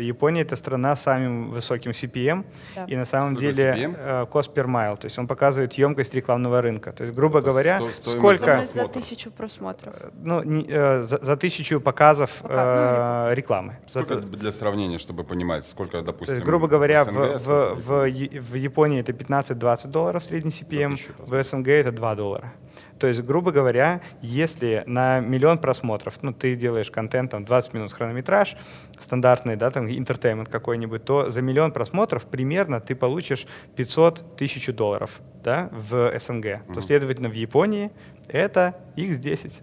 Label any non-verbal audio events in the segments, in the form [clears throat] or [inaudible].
Япония это страна с самым высоким CPM, да. и на самом Сколько деле CPM? Э, cost per mile, то есть он показывает емкость рекламного рынка. То есть, грубо это говоря, сто, сколько... За тысячу просмотров. Э, ну, не, э, за, за тысячу показов Пока, э, рекламы. Сколько за, для сравнения, чтобы понимать, сколько, допустим, То есть, грубо говоря, СНГ, в, в, в, в Японии это 15-20 долларов средний CPM, в СНГ это 2 доллара. То есть, грубо говоря, если на миллион просмотров, ну, ты делаешь контент, там, 20 минут хронометраж, стандартный, да, там, entertainment какой-нибудь, то за миллион просмотров примерно ты получишь 500 тысяч долларов, да, в СНГ. Mm-hmm. То, следовательно, в Японии это x10.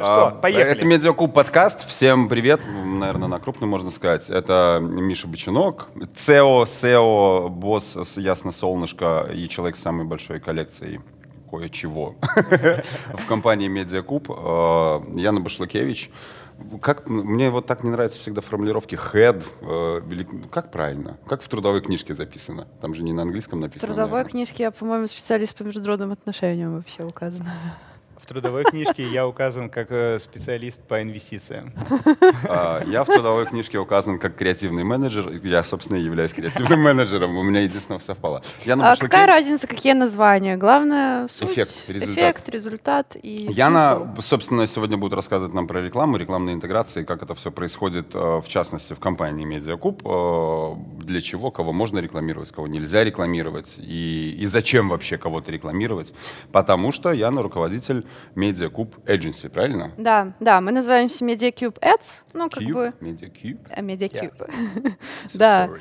Ну что, а, поехали. Это Mediacube подкаст. Всем привет. Наверное, на крупный можно сказать. Это Миша Бочинок, CEO, CEO, босс с Ясно Солнышко и человек с самой большой коллекцией кое-чего [laughs] в компании Медиакуб. А, Яна Башлакевич. Как, мне вот так не нравятся всегда формулировки head. Э, как правильно? Как в трудовой книжке записано? Там же не на английском написано. В трудовой наверное. книжке я, по-моему, специалист по международным отношениям вообще указано трудовой книжке я указан как э, специалист по инвестициям. А, я в трудовой книжке указан как креативный менеджер. Я, собственно, являюсь креативным [laughs] менеджером. У меня единственное совпало. Я а какая разница, какие названия? Главное суть, эффект, результат. Эффект, результат и Яна, собственно, сегодня будет рассказывать нам про рекламу, рекламные интеграции, как это все происходит, э, в частности, в компании Медиакуб, э, для чего, кого можно рекламировать, кого нельзя рекламировать, и, и зачем вообще кого-то рекламировать. Потому что Яна руководитель MediaCube Agency, правильно? Да, да, мы называемся MediaCube Ads, ну как Cube? бы... MediaCube? Э, MediaCube, yeah. [laughs] [laughs] да. [laughs]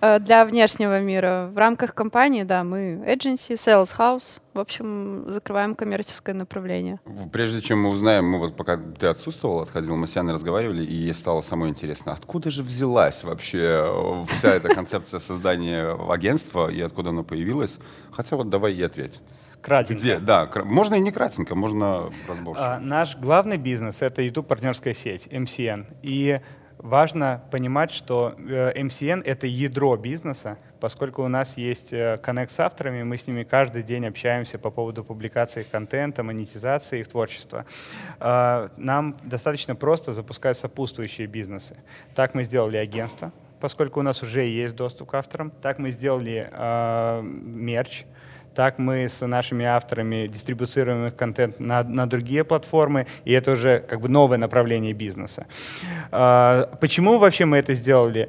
Э, для внешнего мира. В рамках компании, да, мы agency, sales house, в общем, закрываем коммерческое направление. Прежде чем мы узнаем, мы вот пока ты отсутствовал, отходил, мы с Яной разговаривали, и ей стало самое интересно, откуда же взялась вообще вся эта концепция создания агентства и откуда она появилась? Хотя вот давай и ответь. Кратенько. Где? Да, можно и не кратенько, можно разборчиво. А, наш главный бизнес — это YouTube-партнерская сеть, MCN. И важно понимать, что э, MCN — это ядро бизнеса, поскольку у нас есть э, коннект с авторами, мы с ними каждый день общаемся по поводу публикации контента, монетизации их творчества. А, нам достаточно просто запускать сопутствующие бизнесы. Так мы сделали агентство, поскольку у нас уже есть доступ к авторам. Так мы сделали э, мерч, так мы с нашими авторами дистрибуцируем их контент на, на другие платформы, и это уже как бы новое направление бизнеса. А, почему вообще мы это сделали?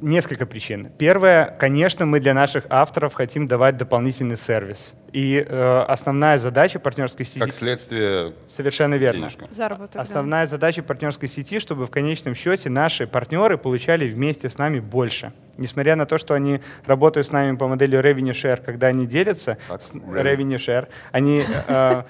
Несколько причин. Первое, конечно, мы для наших авторов хотим давать дополнительный сервис. И э, основная задача партнерской сети... Как следствие Совершенно верно. Денежка. Заработок, Основная да. задача партнерской сети, чтобы в конечном счете наши партнеры получали вместе с нами больше. Несмотря на то, что они работают с нами по модели revenue share, когда они делятся, так, revenue share, они... Э,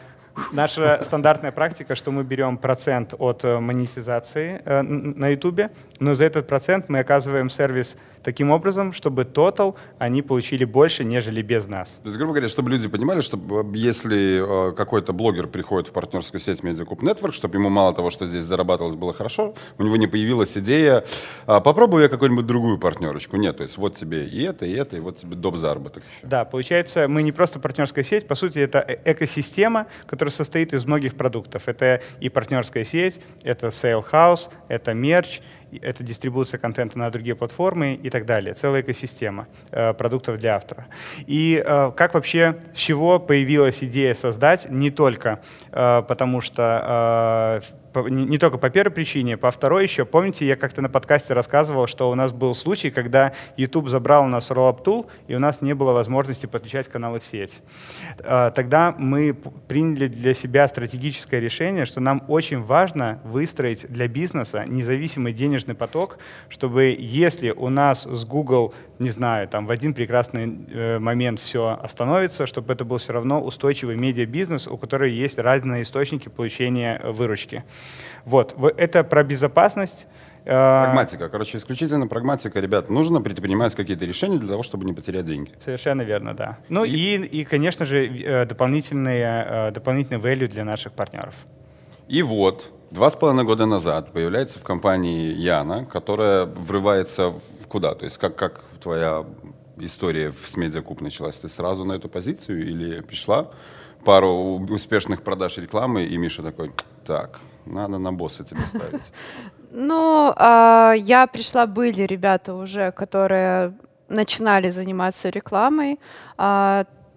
Наша стандартная практика, что мы берем процент от э, монетизации э, на YouTube, но за этот процент мы оказываем сервис таким образом, чтобы тотал они получили больше, нежели без нас. То есть, грубо говоря, чтобы люди понимали, что э, если э, какой-то блогер приходит в партнерскую сеть Mediacoup Network, чтобы ему мало того, что здесь зарабатывалось, было хорошо, у него не появилась идея, а, попробую я какую-нибудь другую партнерочку. Нет, то есть вот тебе и это, и это, и вот тебе доп. заработок еще. Да, получается, мы не просто партнерская сеть, по сути, это э, экосистема, которая состоит из многих продуктов. Это и партнерская сеть, это sale house, это мерч, это дистрибуция контента на другие платформы и так далее. Целая экосистема э, продуктов для автора. И э, как вообще, с чего появилась идея создать, не только э, потому что э, не только по первой причине, по второй еще. Помните, я как-то на подкасте рассказывал, что у нас был случай, когда YouTube забрал у нас Rollup Tool, и у нас не было возможности подключать каналы в сеть. А, тогда мы приняли для себя стратегическое решение, что нам очень важно выстроить для бизнеса независимый денежный поток, чтобы если у нас с Google не знаю, там в один прекрасный э, момент все остановится, чтобы это был все равно устойчивый медиабизнес, у которого есть разные источники получения э, выручки. Вот, это про безопасность. Э, прагматика. Короче, исключительно прагматика, ребят. Нужно предпринимать какие-то решения для того, чтобы не потерять деньги. Совершенно верно, да. Ну и, и, и конечно же, дополнительные, дополнительный value для наших партнеров. И вот, два с половиной года назад появляется в компании Яна, которая врывается в куда? То есть как, как твоя история с Медиакуб началась? Ты сразу на эту позицию или пришла пару успешных продаж рекламы, и Миша такой, так, надо на босса тебя ставить. [laughs] Ну, а, я пришла, были ребята уже, которые начинали заниматься рекламой.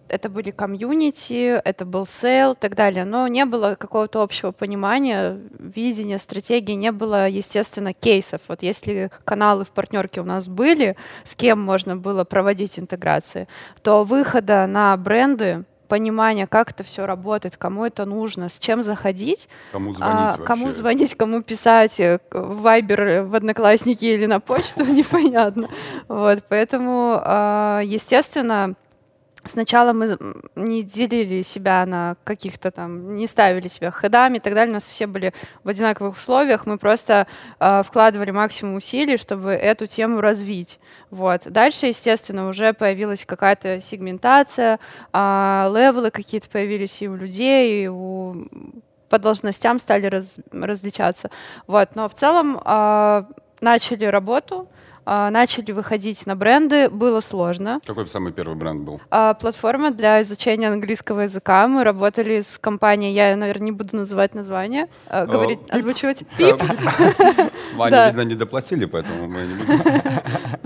А, это были комьюнити, это был sale и так далее, но не было какого-то общего понимания, видения, стратегии, не было, естественно, кейсов. Вот если каналы в партнерке у нас были, с кем можно было проводить интеграции, то выхода на бренды понимание, как это все работает, кому это нужно, с чем заходить, кому звонить, а, кому звонить, кому писать, э, в Вайбер, э, в Одноклассники или на почту, [laughs] непонятно. Вот, поэтому, а, естественно, Сначала мы не делили себя на каких-то там, не ставили себя ходами и так далее. У нас все были в одинаковых условиях. Мы просто э, вкладывали максимум усилий, чтобы эту тему развить. Вот. Дальше, естественно, уже появилась какая-то сегментация, э, левелы какие-то появились и у людей, и у по должностям стали раз, различаться. Вот. Но в целом э, начали работу, начали выходить на бренды, было сложно. Какой самый первый бренд был? А, платформа для изучения английского языка. Мы работали с компанией, я, наверное, не буду называть название, а, говорить, О, озвучивать. Пип. Ваня, видно, не доплатили, поэтому мы не будем.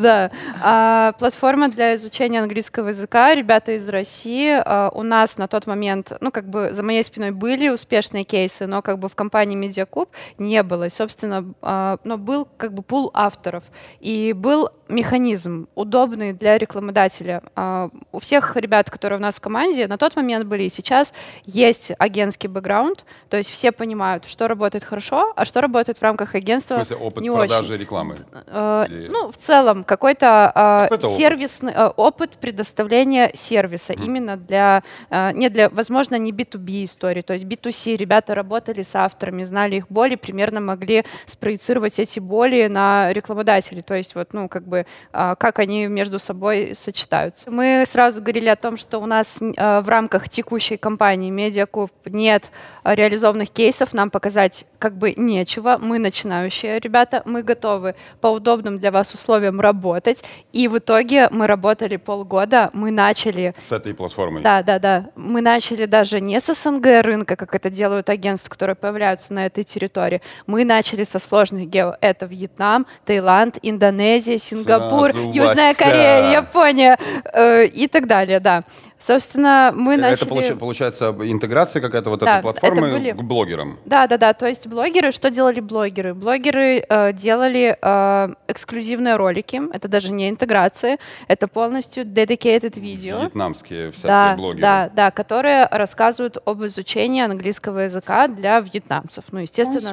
Да. А, платформа для изучения английского языка. Ребята из России. А, у нас на тот момент, ну, как бы за моей спиной были успешные кейсы, но как бы в компании Медиакуб не было. И, собственно, а, но был как бы пул авторов. И был механизм, удобный для рекламодателя. А, у всех ребят, которые у нас в команде, на тот момент были и сейчас, есть агентский бэкграунд, то есть все понимают, что работает хорошо, а что работает в рамках агентства В смысле, опыт не продажи очень. рекламы? Э, Или... Ну, в целом, какой-то э, какой сервисный опыт. Э, опыт предоставления сервиса mm. именно для, э, не для, возможно, не B2B истории, то есть B2C ребята работали с авторами, знали их боли, примерно могли спроецировать эти боли на рекламодателей, то есть вот, ну, как бы а, как они между собой сочетаются. Мы сразу говорили о том, что у нас а, в рамках текущей кампании Медиакуб нет реализованных кейсов, нам показать как бы нечего. Мы начинающие ребята, мы готовы по удобным для вас условиям работать. И в итоге мы работали полгода, мы начали... С этой платформой? Да, да, да. Мы начали даже не с СНГ рынка, как это делают агентства, которые появляются на этой территории. Мы начали со сложных гео. Это Вьетнам, Таиланд, Индонезия, Сингапур, Сразу Южная Вася. Корея, Япония э, и так далее, да. Собственно, мы это начали... Это получается интеграция какая-то вот да, этой платформы были... к блогерам? Да, да, да. То есть блогеры, что делали блогеры? Блогеры э, делали э, эксклюзивные ролики. Это даже не интеграция, это полностью dedicated видео. Вьетнамские всякие да, блогеры. Да, да, которые рассказывают об изучении английского языка для вьетнамцев. Ну, естественно...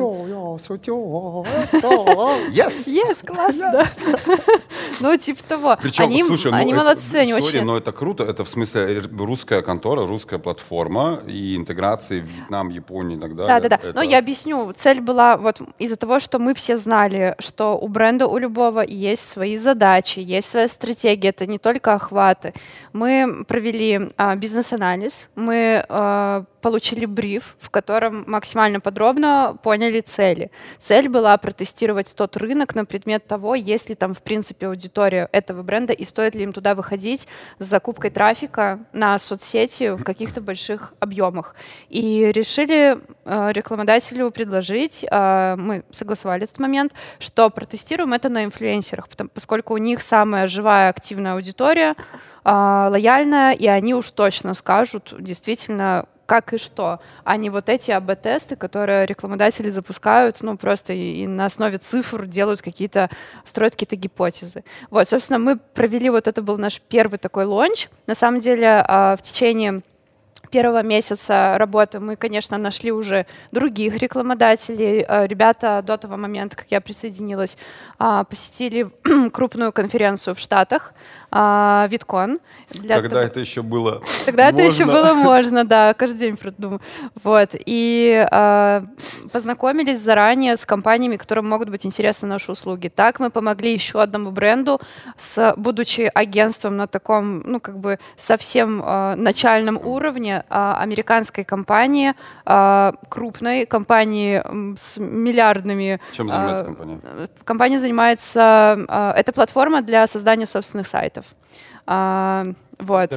Yes! Yes, классно, [laughs] Ну, типа того. Причем, они, слушай, они ну, молодцы, они sorry, очень... но это круто, это в смысле русская контора, русская платформа и интеграции в Вьетнам, Японию и так далее. Да, да, да. Это... Ну, я объясню. Цель была вот из-за того, что мы все знали, что у бренда у любого есть свои задачи, есть своя стратегия, это не только охваты. Мы провели а, бизнес-анализ, мы а, получили бриф, в котором максимально подробно поняли цели. Цель была протестировать тот рынок на предмет того, есть ли там, в принципе, аудитория этого бренда и стоит ли им туда выходить с закупкой трафика на соцсети в каких-то больших объемах. И решили э, рекламодателю предложить, э, мы согласовали этот момент, что протестируем это на инфлюенсерах, потому, поскольку у них самая живая активная аудитория, э, лояльная, и они уж точно скажут действительно, как и что, а не вот эти АБ-тесты, которые рекламодатели запускают, ну, просто и, и на основе цифр делают какие-то, строят какие-то гипотезы. Вот, собственно, мы провели, вот это был наш первый такой лонч. На самом деле, а, в течение первого месяца работы мы, конечно, нашли уже других рекламодателей. А, ребята до того момента, как я присоединилась, а, посетили [clears throat] крупную конференцию в Штатах, а, Виткон. Для Когда того... это еще было Тогда можно. это еще было [laughs] можно, да, каждый день продумаю. Вот, и э, познакомились заранее с компаниями, которым могут быть интересны наши услуги. Так мы помогли еще одному бренду, с, будучи агентством на таком, ну, как бы совсем э, начальном уровне, э, американской компании, э, крупной компании с миллиардными... Чем занимается э, компания? Компания занимается... Э, это платформа для создания собственных сайтов. А, вот.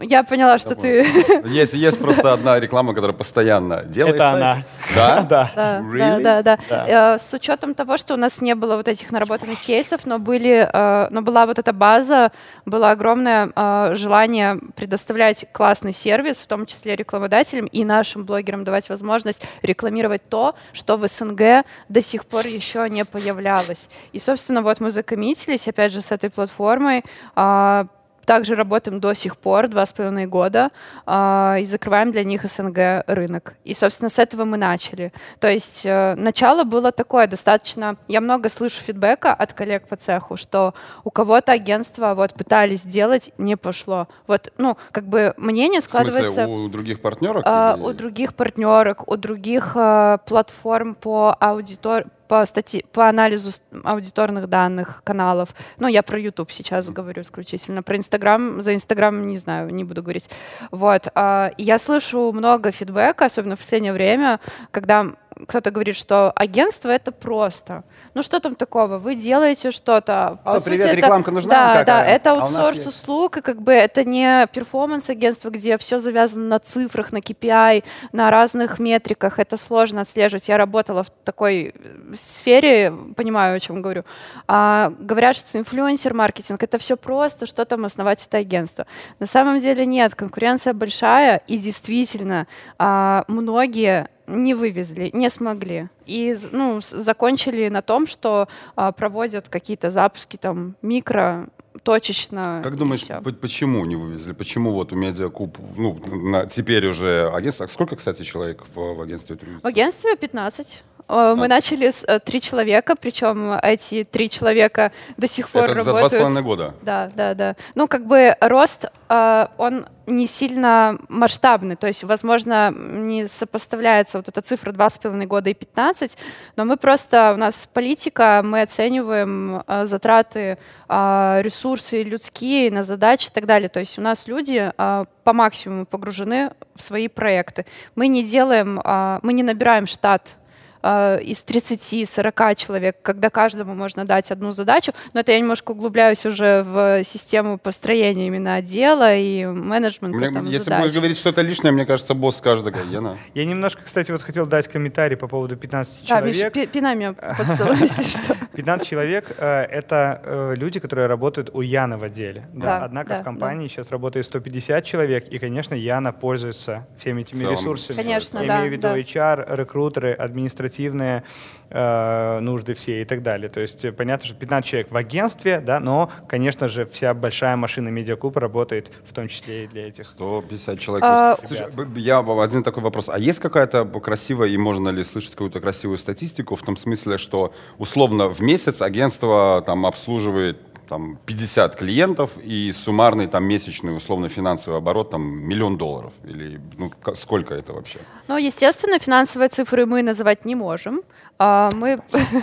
Я поняла, что ты... [laughs] Есть, есть просто одна реклама, которая постоянно делает. Это она. [laughs] Да? Да. Да, really? да, да, да. Э, с учетом того, что у нас не было вот этих наработанных кейсов, но, были, э, но была вот эта база, было огромное э, желание предоставлять классный сервис, в том числе рекламодателям и нашим блогерам давать возможность рекламировать то, что в СНГ до сих пор еще не появлялось. И, собственно, вот мы закоммитились, опять же, с этой платформой, а, также работаем до сих пор, два с половиной года, э, и закрываем для них СНГ рынок. И, собственно, с этого мы начали. То есть э, начало было такое достаточно... Я много слышу фидбэка от коллег по цеху, что у кого-то агентства вот пытались сделать, не пошло. Вот, ну, как бы мнение складывается... В смысле, у других партнерок? Э, или... У других партнерок, у других э, платформ по аудитории по, статье, по анализу аудиторных данных каналов. Ну, я про YouTube сейчас говорю исключительно. Про Instagram, за Instagram не знаю, не буду говорить. Вот. А, я слышу много фидбэка, особенно в последнее время, когда кто-то говорит, что агентство это просто. Ну что там такого? Вы делаете что-то. А, По привет, сути, рекламка это, нужна? Да, да, это аутсорс а услуг, и как бы это не перформанс-агентство, где все завязано на цифрах, на KPI, на разных метриках. Это сложно отслеживать. Я работала в такой э, сфере, понимаю, о чем говорю. А, говорят, что инфлюенсер-маркетинг это все просто, что там основать это агентство. На самом деле нет, конкуренция большая, и действительно а, многие не вывезли, не смогли. И ну, закончили на том, что а, проводят какие-то запуски там микро, точечно. Как думаешь, почему не вывезли? Почему вот у Медиакуб, ну, на, теперь уже агентство, сколько, кстати, человек в, в агентстве? В агентстве 15. Э, мы начали с э, три человека, причем эти три человека до сих пор Это работают. за два с половиной года? Да, да, да. Ну, как бы рост, э, он не сильно масштабный, то есть, возможно, не сопоставляется вот эта цифра два с половиной года и 15, но мы просто, у нас политика, мы оцениваем затраты, ресурсы людские на задачи и так далее. То есть у нас люди по максимуму погружены в свои проекты. Мы не делаем, мы не набираем штат э, из 30-40 человек, когда каждому можно дать одну задачу. Но это я немножко углубляюсь уже в систему построения именно отдела и менеджмента. Мне, там, если задач. будешь говорить что-то лишнее, мне кажется, босс скажет, такая, Гена. Я немножко, кстати, вот хотел дать комментарий по поводу 15 человек. Да, Миш, пинай меня [laughs] если что. 15 человек э, — это э, люди, которые работают у Яна в отделе. Да, однако в компании сейчас работает 150 человек, и, конечно, Яна пользуется всеми этими ресурсами. Конечно, Я имею в виду HR, рекрутеры, административные административные э, нужды все и так далее. То есть э, понятно, что 15 человек в агентстве, да, но, конечно же, вся большая машина Медиакуб работает в том числе и для этих. 150 человек. А... Слушай, я один такой вопрос. А есть какая-то красивая, и можно ли слышать какую-то красивую статистику в том смысле, что условно в месяц агентство там обслуживает там 50 клиентов и суммарный там месячный условно финансовый оборот там миллион долларов или ну, сколько это вообще? Ну, естественно, финансовые цифры мы называть не можем. А, мы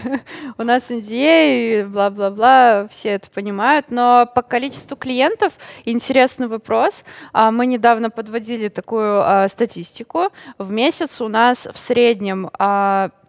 [laughs] у нас NDA, бла-бла-бла, все это понимают, но по количеству клиентов интересный вопрос. А, мы недавно подводили такую а, статистику. В месяц у нас в среднем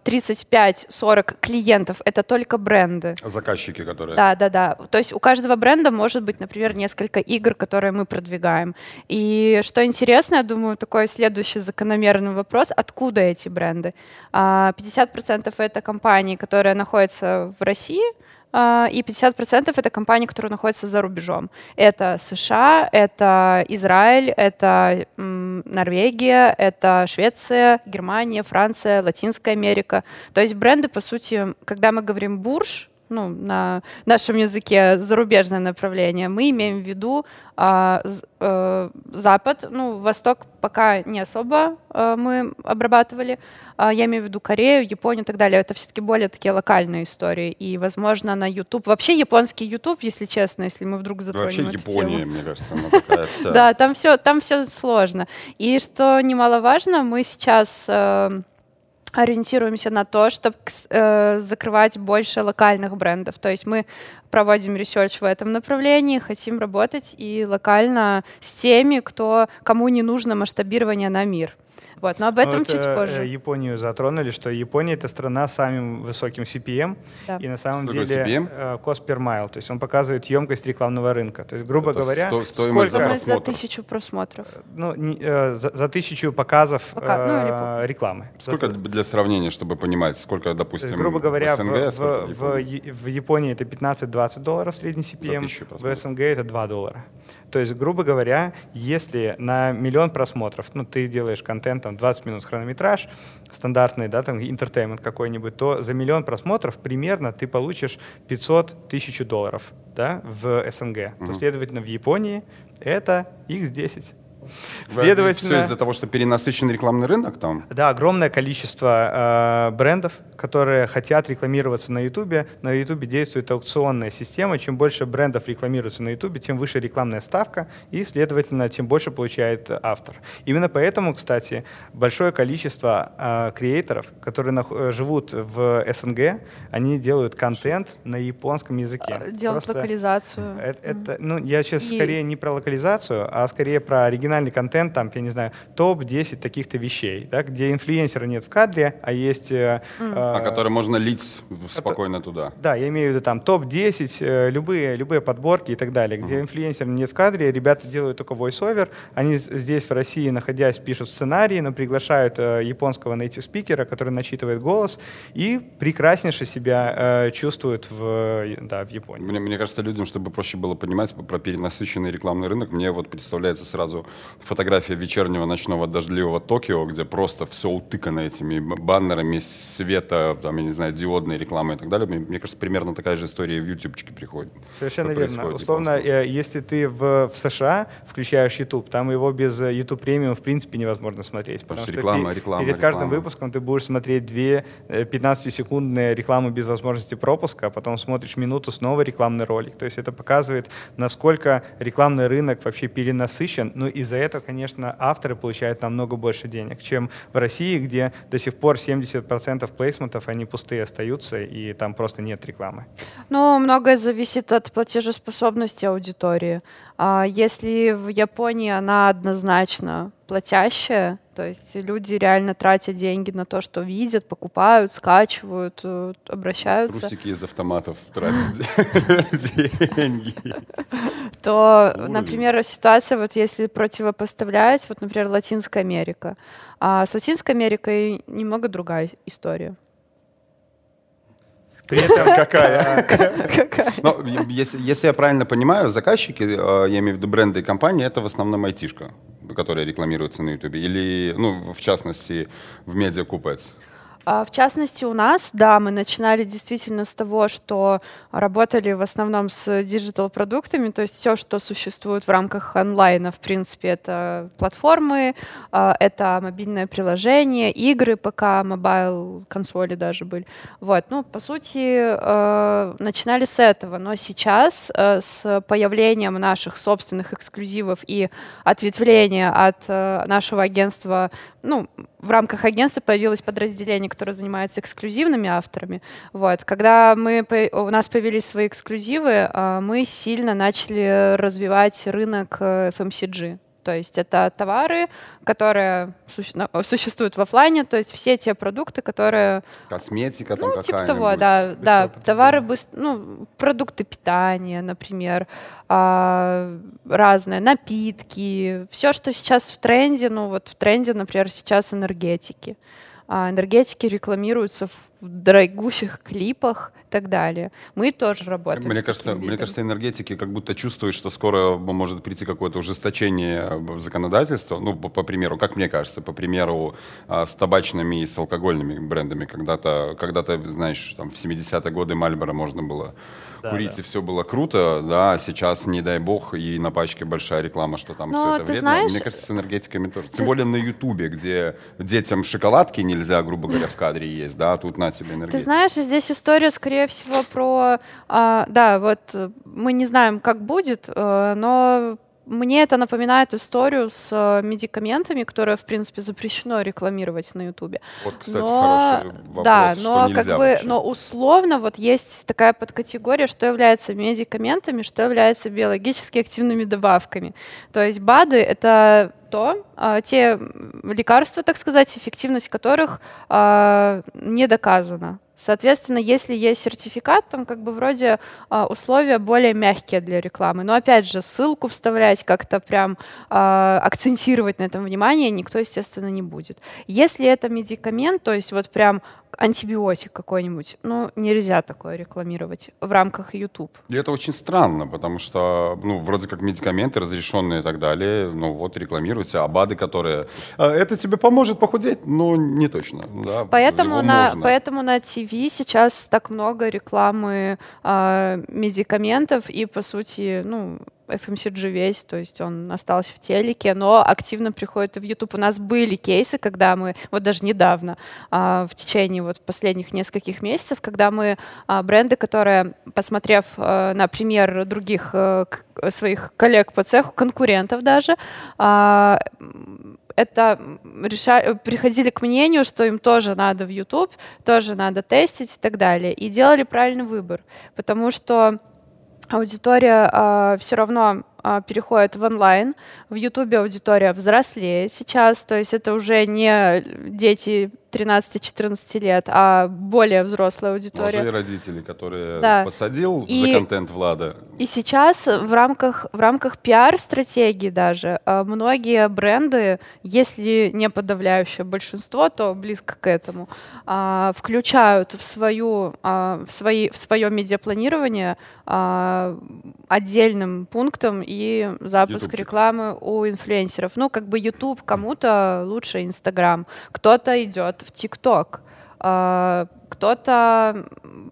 35-40 клиентов — это только бренды. Заказчики, которые... Да, да, да. То есть у каждого бренда может быть, например, несколько игр, которые мы продвигаем. И что интересно, я думаю, такой следующий закономерный вопрос, откуда эти бренды? 50% а, это компании, которые находятся в России — и 50% это компании, которые находятся за рубежом. Это США, это Израиль, это Норвегия, это Швеция, Германия, Франция, Латинская Америка. То есть бренды, по сути, когда мы говорим бурж, ну, на нашем языке зарубежное направление, мы имеем в виду а, а, Запад, ну, Восток пока не особо а, мы обрабатывали, а, я имею в виду Корею, Японию и так далее. Это все-таки более такие локальные истории. И, возможно, на YouTube, вообще японский YouTube, если честно, если мы вдруг затронем Вообще эту Япония, тему. мне кажется, она такая [laughs] вся. Да, там все, там все сложно. И что немаловажно, мы сейчас э, ориентируемся на то, чтобы э, закрывать больше локальных брендов. То есть мы проводим research в этом направлении, хотим работать и локально с теми, кто, кому не нужно масштабирование на мир. Вот, но об этом вот, чуть э, позже. Японию затронули, что Япония это страна с самым высоким CPM, да. и на самом что деле CPM? Э, cost per mille, то есть он показывает емкость рекламного рынка. То есть, грубо это говоря, сто, стоимость сколько... за тысячу просмотров. Ну, не, э, за, за тысячу показов Пока, э, ну, рекламы. Сколько за... для сравнения, чтобы понимать, сколько, допустим, есть, грубо говоря, в СНГ, в, в, в, в Японии это 15-20 долларов средний CPM, в СНГ это 2 доллара. То есть, грубо говоря, если на миллион просмотров, ну, ты делаешь контент, там, 20 минут хронометраж, стандартный, да, там, интертеймент какой-нибудь, то за миллион просмотров примерно ты получишь 500 тысяч долларов, да, в СНГ. Mm-hmm. То, следовательно, в Японии это x10. Следовательно, все из-за того, что перенасыщенный рекламный рынок там? Да, огромное количество э, брендов, которые хотят рекламироваться на YouTube. На YouTube действует аукционная система. Чем больше брендов рекламируется на YouTube, тем выше рекламная ставка, и, следовательно, тем больше получает автор. Именно поэтому, кстати, большое количество э, креаторов, которые нах- живут в СНГ, они делают контент на японском языке. А, делают Просто локализацию. Это, это, ну, я сейчас и... скорее не про локализацию, а скорее про оригинальный контент, там, я не знаю, топ-10 таких-то вещей, да, где инфлюенсера нет в кадре, а есть mm. э, а который можно лить спокойно это, туда. Да, я имею в виду там топ-10, э, любые, любые подборки и так далее, где uh-huh. инфлюенсер нет в кадре, ребята делают только voice-over, они здесь в России, находясь, пишут сценарии, но приглашают э, японского native спикера, который начитывает голос и прекраснейше себя э, чувствует в, да, в Японии. Мне, мне кажется, людям, чтобы проще было понимать про перенасыщенный рекламный рынок, мне вот представляется сразу фотография вечернего ночного дождливого Токио, где просто все утыкано этими баннерами света там, я не знаю, диодные рекламы и так далее. Мне, мне кажется, примерно такая же история в ютубчике приходит. Совершенно верно. Условно, э, если ты в, в США включаешь YouTube, там его без э, YouTube премиум в принципе невозможно смотреть. Потому, потому что реклама, перед, реклама, перед реклама. каждым выпуском ты будешь смотреть две 15-секундные э, рекламы без возможности пропуска, а потом смотришь минуту снова рекламный ролик. То есть это показывает, насколько рекламный рынок вообще перенасыщен. Ну и за это, конечно, авторы получают намного больше денег, чем в России, где до сих пор 70% плейсмента аккаунтов, они пустые остаются, и там просто нет рекламы. Ну, многое зависит от платежеспособности аудитории. А если в Японии она однозначно платящая, то есть люди реально тратят деньги на то, что видят, покупают, скачивают, э, обращаются. Трусики из автоматов тратят [laughs] деньги. То, например, ситуация, вот если противопоставлять, вот, например, Латинская Америка. А с Латинской Америкой немного другая история. При этом какая? Какая? Ну, если, если я правильно понимаю, заказчики, э, я имею в виду бренды и компании, это в основном айтишка, которая рекламируется на YouTube. Или, ну, в частности, в медиа купец. А, в частности, у нас, да, мы начинали действительно с того, что работали в основном с digital-продуктами, то есть все, что существует в рамках онлайна, в принципе, это платформы, а, это мобильное приложение, игры, ПК, mobile, консоли даже были. Вот, ну, по сути, а, начинали с этого, но сейчас с появлением наших собственных эксклюзивов и ответвления от нашего агентства, ну, в рамках агентства появилось подразделение, которое занимается эксклюзивными авторами. Вот. Когда мы, у нас появились свои эксклюзивы, а, мы сильно начали развивать рынок FMCG. То есть это товары, которые существуют в офлайне, то есть все те продукты, которые... Косметика там Ну, типа того, да. да товары, ну, продукты питания, например, а, разные, напитки, все, что сейчас в тренде, ну вот в тренде, например, сейчас энергетики. А энергетики рекламируются в дорогущих клипах и так далее. Мы тоже работаем. Мне кажется, мне кажется, энергетики как будто чувствуют, что скоро может прийти какое-то ужесточение законодательства. Ну, по, по примеру, как мне кажется, по примеру а, с табачными и с алкогольными брендами. Когда-то, когда-то, знаешь, там в 70-е годы Мальборо можно было да, курить, да. и все было круто, да, а сейчас, не дай бог, и на пачке большая реклама, что там Но все это вредно. Знаешь, Мне кажется, с энергетиками тоже. Тем более на Ютубе, где детям шоколадки нельзя, грубо говоря, в кадре есть, да, а тут на тебе энергетика. Ты знаешь, здесь история, скорее всего, про, а, да, вот мы не знаем, как будет, а, но мне это напоминает историю с э, медикаментами, которые, в принципе, запрещено рекламировать на Ютубе. Вот, кстати, но, хороший вопрос, Да, но как бы, вообще. но условно вот есть такая подкатегория, что является медикаментами, что является биологически активными добавками. То есть БАДы — это то, а, те лекарства, так сказать, эффективность которых а, не доказана. Соответственно, если есть сертификат, там как бы вроде э, условия более мягкие для рекламы. Но опять же, ссылку вставлять, как-то прям э, акцентировать на этом внимание никто, естественно, не будет. Если это медикамент, то есть вот прям антибиотик какой-нибудь. Ну, нельзя такое рекламировать в рамках YouTube. И это очень странно, потому что, ну, вроде как медикаменты разрешенные и так далее, ну, вот рекламируются, а БАДы, которые... «А, это тебе поможет похудеть? Ну, не точно, да. Поэтому, на, поэтому на ТВ сейчас так много рекламы э, медикаментов и, по сути, ну, FMCG весь, то есть он остался в телеке, но активно приходит и в YouTube. У нас были кейсы, когда мы, вот даже недавно, а, в течение вот последних нескольких месяцев, когда мы а, бренды, которые, посмотрев а, на пример других своих коллег по цеху, конкурентов даже, это реша... приходили к мнению, что им тоже надо в YouTube, тоже надо тестить и так далее. И делали правильный выбор, потому что аудитория э, все равно э, переходит в онлайн. В Ютубе аудитория взрослеет сейчас, то есть это уже не дети 13-14 лет, а более взрослая аудитория. Уже родители, которые да. посадил и, за контент Влада. И сейчас в рамках, в рамках пиар-стратегии даже а, многие бренды, если не подавляющее большинство, то близко к этому, а, включают в, свою, а, в, свои, в свое медиапланирование отдельным пунктом и запуск Ютубчик. рекламы у инфлюенсеров. Ну, как бы YouTube кому-то лучше Инстаграм, кто-то идет в ТикТок, а, кто-то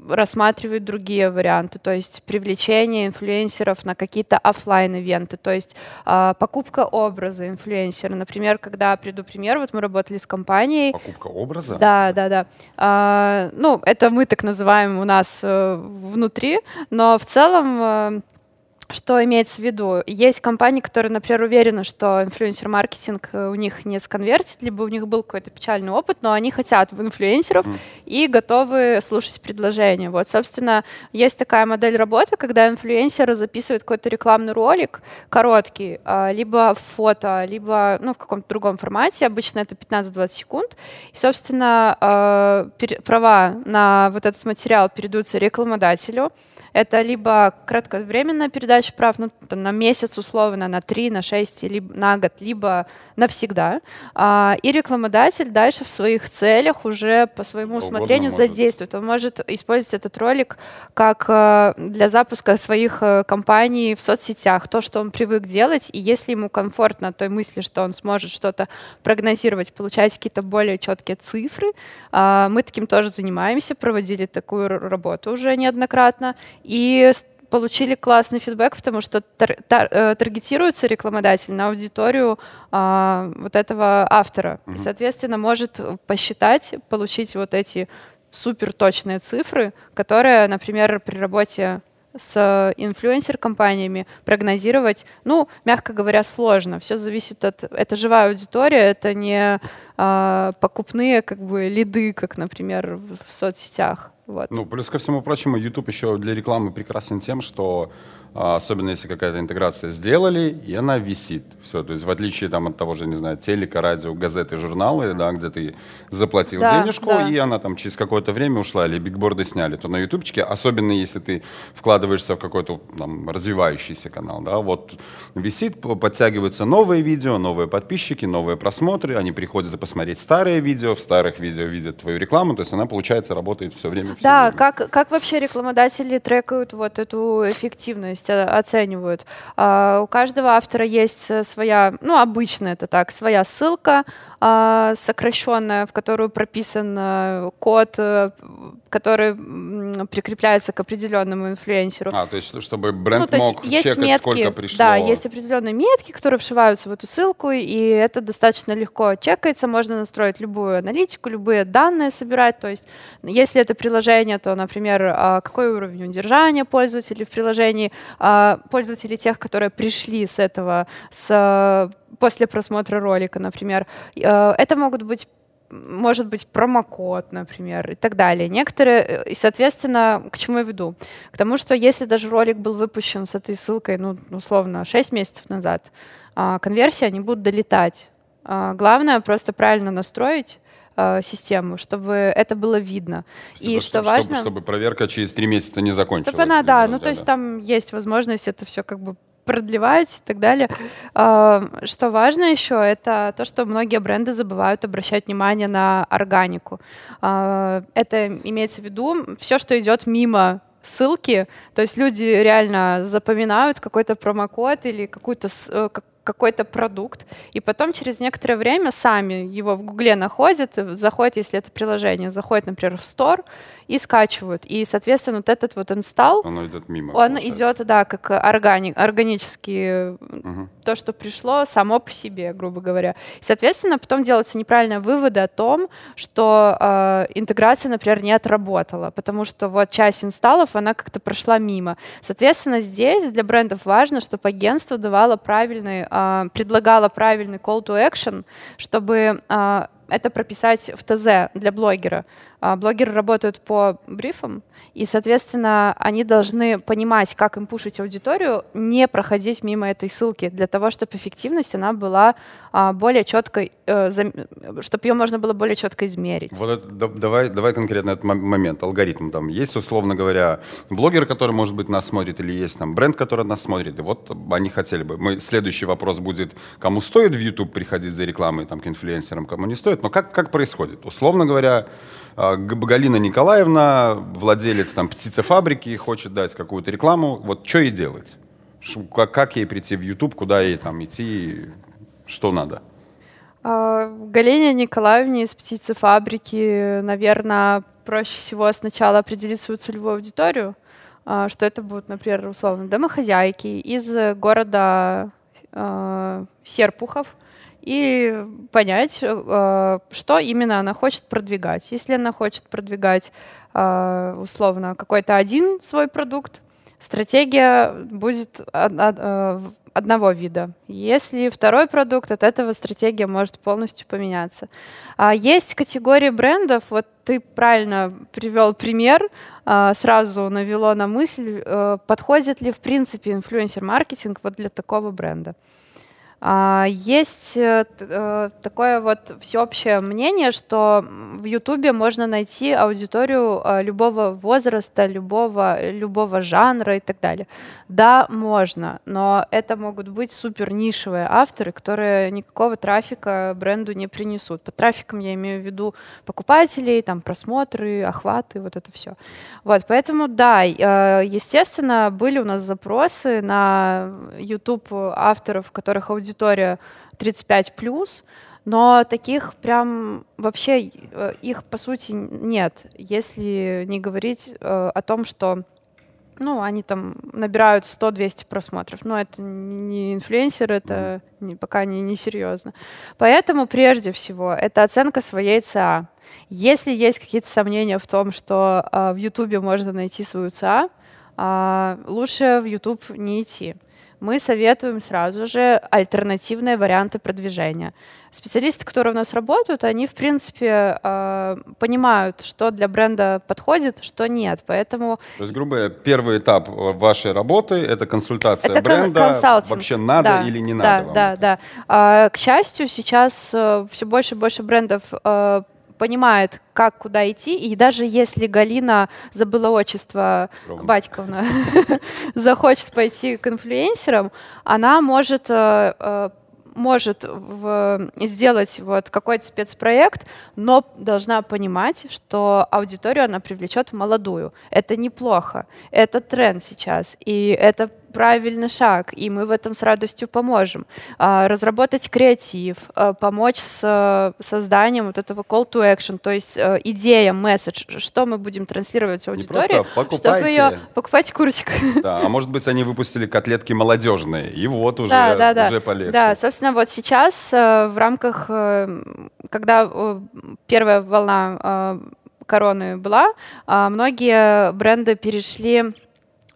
рассматривает другие варианты, то есть привлечение инфлюенсеров на какие-то офлайн ивенты то есть э, покупка образа инфлюенсера. Например, когда приду пример, вот мы работали с компанией. Покупка образа? Да, да, да. Э, ну, это мы так называем у нас э, внутри, но в целом э, что имеется в виду? Есть компании, которые, например, уверены, что инфлюенсер-маркетинг э, у них не сконвертит, либо у них был какой-то печальный опыт, но они хотят в инфлюенсеров mm. И готовы слушать предложения. Вот, собственно, есть такая модель работы, когда инфлюенсер записывает какой-то рекламный ролик, короткий, а, либо фото, либо ну, в каком-то другом формате, обычно это 15-20 секунд, и, собственно, а, права на вот этот материал передаются рекламодателю, это либо кратковременная передача прав, ну, там, на месяц условно, на 3, на 6, либо на год, либо навсегда. А, и рекламодатель дальше в своих целях уже по своему усмотрению задействует. Он может использовать этот ролик как э, для запуска своих э, компаний в соцсетях, то, что он привык делать, и если ему комфортно той мысли, что он сможет что-то прогнозировать, получать какие-то более четкие цифры, а, мы таким тоже занимаемся, проводили такую работу уже неоднократно, и получили классный фидбэк, потому что тар тар э, таргетируется рекламодатель на аудиторию э, вот этого автора. Mm-hmm. И, соответственно, может посчитать, получить вот эти супер точные цифры, которые, например, при работе с инфлюенсер-компаниями прогнозировать, ну, мягко говоря, сложно. Все зависит от... Это живая аудитория, это не а, покупные как бы лиды, как, например, в соцсетях. Вот. Ну, плюс ко всему прочему, YouTube еще для рекламы прекрасен тем, что особенно если какая-то интеграция сделали, и она висит. Все, то есть в отличие там, от того же, не знаю, телека, радио, газеты, журналы, да, где ты заплатил да, денежку, да. и она там через какое-то время ушла, или бигборды сняли, то на ютубчике, особенно если ты вкладываешься в какой-то там развивающийся канал, да, вот висит, подтягиваются новые видео, новые подписчики, новые просмотры, они приходят посмотреть старые видео, в старых видео видят твою рекламу, то есть она, получается, работает все время. Все да, время. Как, как вообще рекламодатели трекают вот эту эффективность? Есть оценивают. А, у каждого автора есть э, своя, ну, обычно это так, своя ссылка, а, сокращенная, в которую прописан э, код, э, который прикрепляется к определенному инфлюенсеру. А, то есть чтобы бренд ну, мог есть чекать, метки, сколько пришло. Да, есть определенные метки, которые вшиваются в эту ссылку, и это достаточно легко чекается. Можно настроить любую аналитику, любые данные собирать. То есть если это приложение, то, например, а, какой уровень удержания пользователей в приложении, пользователей тех, которые пришли с этого, с, после просмотра ролика, например. Э, это могут быть может быть промокод, например, и так далее. Некоторые, э, и, соответственно, к чему я веду? К тому, что если даже ролик был выпущен с этой ссылкой, ну, условно, 6 месяцев назад, а, конверсии они будут долетать. А, главное просто правильно настроить а, систему, чтобы это было видно. Чтобы, и что чтобы, важно... Чтобы проверка через три месяца не закончилась. Чтобы она, да, ну то есть там есть возможность это все как бы продлевать и так далее. А, что важно еще, это то, что многие бренды забывают обращать внимание на органику. А, это имеется в виду все, что идет мимо ссылки, то есть люди реально запоминают какой-то промокод или какую-то э, какой-то продукт, и потом через некоторое время сами его в Гугле находят, заходят, если это приложение, заходят, например, в Store, и скачивают. И, соответственно, вот этот вот инсталл... Оно идет мимо. Он получается. идет, да, как органик, органически угу. то, что пришло само по себе, грубо говоря. И, соответственно, потом делаются неправильные выводы о том, что э, интеграция, например, не отработала, потому что вот часть инсталлов, она как-то прошла мимо. Соответственно, здесь для брендов важно, чтобы агентство давало правильный, э, предлагало правильный call to action, чтобы э, это прописать в ТЗ для блогера. А, блогеры работают по брифам, и, соответственно, они должны понимать, как им пушить аудиторию, не проходить мимо этой ссылки, для того, чтобы эффективность она была а, более четкой, э, чтобы ее можно было более четко измерить. Вот это, давай, давай конкретно этот момент, алгоритм. Там есть, условно говоря, блогер, который, может быть, нас смотрит, или есть там бренд, который нас смотрит, и вот они хотели бы. Мы, следующий вопрос будет, кому стоит в YouTube приходить за рекламой, там, к инфлюенсерам, кому не стоит, но как, как происходит? Условно говоря, а, Галина Николаевна, владелец там птицефабрики, хочет дать какую-то рекламу. Вот что ей делать? Как, как ей прийти в YouTube, куда ей там идти, что надо? А, Галине Николаевне из птицефабрики, наверное, проще всего сначала определить свою целевую аудиторию, а, что это будут, например, условно, домохозяйки из города Серпухов, и понять, э, что именно она хочет продвигать. Если она хочет продвигать э, условно какой-то один свой продукт, стратегия будет э, одного вида. Если второй продукт, от этого стратегия может полностью поменяться. А есть категории брендов, вот ты правильно привел пример, сразу навело на мысль, подходит ли в принципе инфлюенсер-маркетинг вот для такого бренда. А, есть э, э, такое вот всеобщее мнение, что в Ютубе можно найти аудиторию э, любого возраста, любого, любого жанра и так далее. Да, можно, но это могут быть супер нишевые авторы, которые никакого трафика бренду не принесут. Под трафиком я имею в виду покупателей, там просмотры, охваты, вот это все. Вот, поэтому да, естественно, были у нас запросы на YouTube авторов, которых аудитория аудитория 35 плюс, но таких прям вообще э, их по сути нет, если не говорить э, о том, что ну, они там набирают 100-200 просмотров. Но это не инфлюенсер, это не, пока не, не серьезно. Поэтому прежде всего это оценка своей ЦА. Если есть какие-то сомнения в том, что э, в Ютубе можно найти свою ЦА, э, лучше в Ютуб не идти мы советуем сразу же альтернативные варианты продвижения. Специалисты, которые у нас работают, они, в принципе, э, понимают, что для бренда подходит, что нет. Поэтому... То есть, грубо говоря, первый этап вашей работы — это консультация это бренда. Консалтинг. Вообще надо да, или не да, надо Да, да. А, к счастью, сейчас э, все больше и больше брендов э, понимает, как куда идти, и даже если Галина забыла отчество Ровно. Батьковна, [laughs] захочет пойти к инфлюенсерам, она может э, э, может в, сделать вот какой-то спецпроект, но должна понимать, что аудиторию она привлечет молодую. Это неплохо. Это тренд сейчас. И это правильный шаг, и мы в этом с радостью поможем. А, разработать креатив, а, помочь с э, созданием вот этого call to action, то есть идея, месседж, что мы будем транслировать аудитории, чтобы ее покупать курочек. [laughs] Да, а может быть они выпустили котлетки молодежные, и вот уже, да, да, да. уже полегче. Да, собственно, вот сейчас в рамках, когда первая волна короны была, многие бренды перешли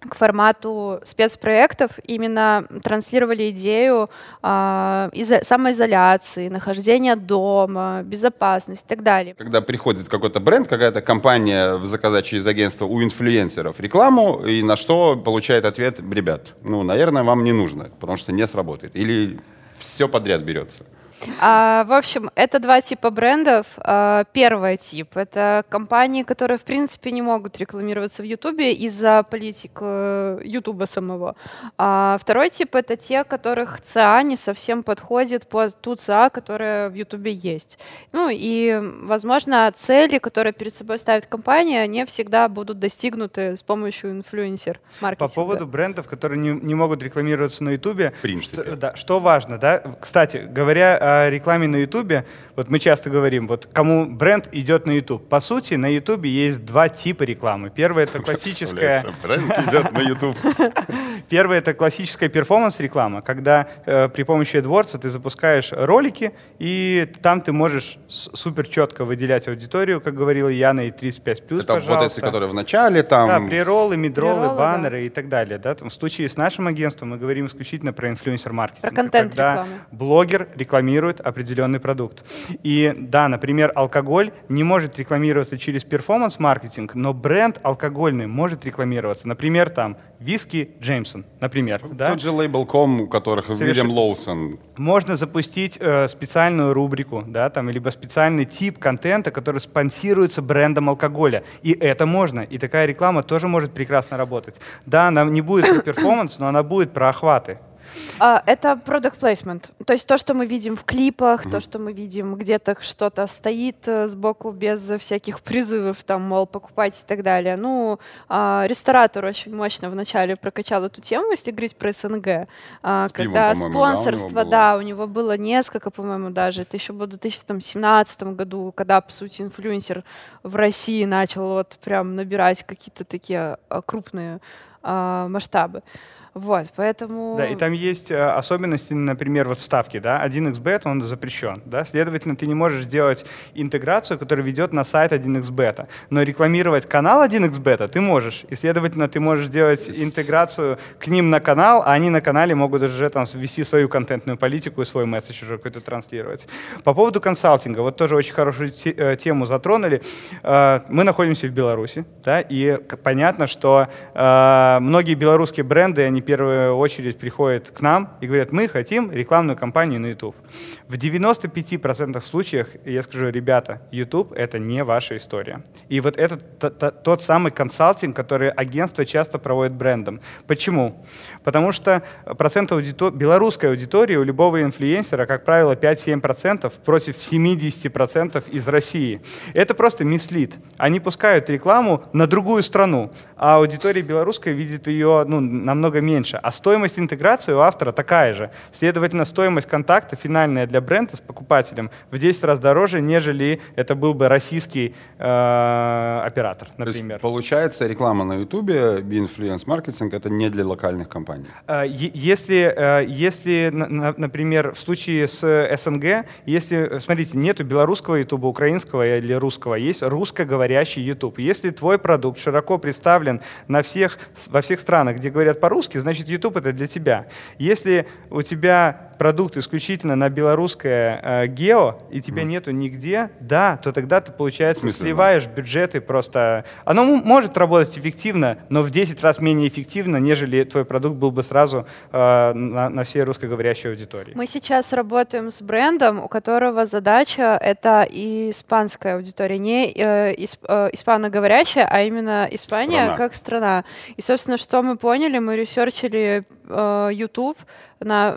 к формату спецпроектов именно транслировали идею э, изо- самоизоляции, нахождения дома, безопасности и так далее. Когда приходит какой-то бренд, какая-то компания заказать через агентство у инфлюенсеров рекламу, и на что получает ответ, ребят, ну, наверное, вам не нужно, потому что не сработает. Или все подряд берется. А, в общем, это два типа брендов. А, первый тип — это компании, которые, в принципе, не могут рекламироваться в Ютубе из-за политик э, Ютуба самого. А второй тип — это те, которых ЦА не совсем подходит под ту ЦА, которая в Ютубе есть. Ну и, возможно, цели, которые перед собой ставит компания, не всегда будут достигнуты с помощью инфлюенсер-маркетинга. По поводу брендов, которые не, не могут рекламироваться на Ютубе. Что, да, что важно, да? Кстати, говоря рекламе на Ютубе, вот мы часто говорим, вот кому бренд идет на Ютуб. По сути, на Ютубе есть два типа рекламы. Первое это [laughs] классическая... Бренд идет на Ютуб. [laughs] Первое это классическая performance-реклама, когда э, при помощи AdWords ты запускаешь ролики, и там ты можешь супер четко выделять аудиторию, как говорила Яна, и 35 плюс, Это вот эти, которые в начале там... Да, прероллы, мидроллы, баннеры да. и так далее. Да? Там, в случае с нашим агентством мы говорим исключительно про инфлюенсер-маркетинг. Про контент-рекламу. блогер рекламирует определенный продукт. И да, например, алкоголь не может рекламироваться через performance-маркетинг, но бренд алкогольный может рекламироваться. Например, там виски Джеймсон, например. Да? Тот же лейбл.com, у которых Соверш... Вильям Лоусон. Можно запустить э, специальную рубрику, да, там, либо специальный тип контента, который спонсируется брендом алкоголя. И это можно. И такая реклама тоже может прекрасно работать. Да, она не будет про перформанс, но она будет про охваты. А, это product placement. То есть то, что мы видим в клипах, mm-hmm. то, что мы видим где-то что-то стоит э, сбоку без всяких призывов, там, мол, покупать и так далее. Ну, а, ресторатор очень мощно вначале прокачал эту тему, если говорить про СНГ. А, когда пивом, спонсорство, да, у него было несколько, по-моему, даже. Это еще было в 2017 году, когда, по сути, инфлюенсер в России начал вот прям набирать какие-то такие а, крупные а, масштабы. Вот, поэтому... Да, и там есть э, особенности, например, вот ставки, да, 1xbet, он запрещен, да, следовательно, ты не можешь сделать интеграцию, которая ведет на сайт 1xbet, но рекламировать канал 1xbet ты можешь, и, следовательно, ты можешь делать интеграцию к ним на канал, а они на канале могут уже там ввести свою контентную политику и свой месседж уже какой-то транслировать. По поводу консалтинга, вот тоже очень хорошую э, тему затронули. Э, мы находимся в Беларуси, да, и понятно, что многие белорусские бренды, они первую очередь приходят к нам и говорят, мы хотим рекламную кампанию на YouTube. В 95% случаях я скажу, ребята, YouTube — это не ваша история. И вот это тот самый консалтинг, который агентство часто проводит брендом. Почему? Потому что процент аудитор... белорусской аудитории у любого инфлюенсера, как правило, 5-7% против 70% из России. Это просто мислит. Они пускают рекламу на другую страну, а аудитория белорусская видит ее ну, намного меньше. А стоимость интеграции у автора такая же. Следовательно, стоимость контакта финальная для бренда с покупателем в 10 раз дороже, нежели это был бы российский э, оператор, например. То есть, получается, реклама на YouTube, инфлюенс-маркетинг — это не для локальных компаний? Э, если, э, если, например, в случае с СНГ, если, смотрите, нету белорусского ютуба, украинского или русского, есть русскоговорящий YouTube. Если твой продукт широко представлен на всех, во всех странах, где говорят по-русски, значит, YouTube это для тебя. Если у тебя продукт исключительно на белорусское э, гео, и тебя mm. нету нигде, да, то тогда ты, получается, сливаешь бюджеты просто. Оно может работать эффективно, но в 10 раз менее эффективно, нежели твой продукт был бы сразу э, на, на всей русскоговорящей аудитории. Мы сейчас работаем с брендом, у которого задача — это испанская аудитория, не э, исп, э, испаноговорящая, а именно Испания страна. Как страна. И, собственно, что мы поняли, мы ресерчили э, YouTube на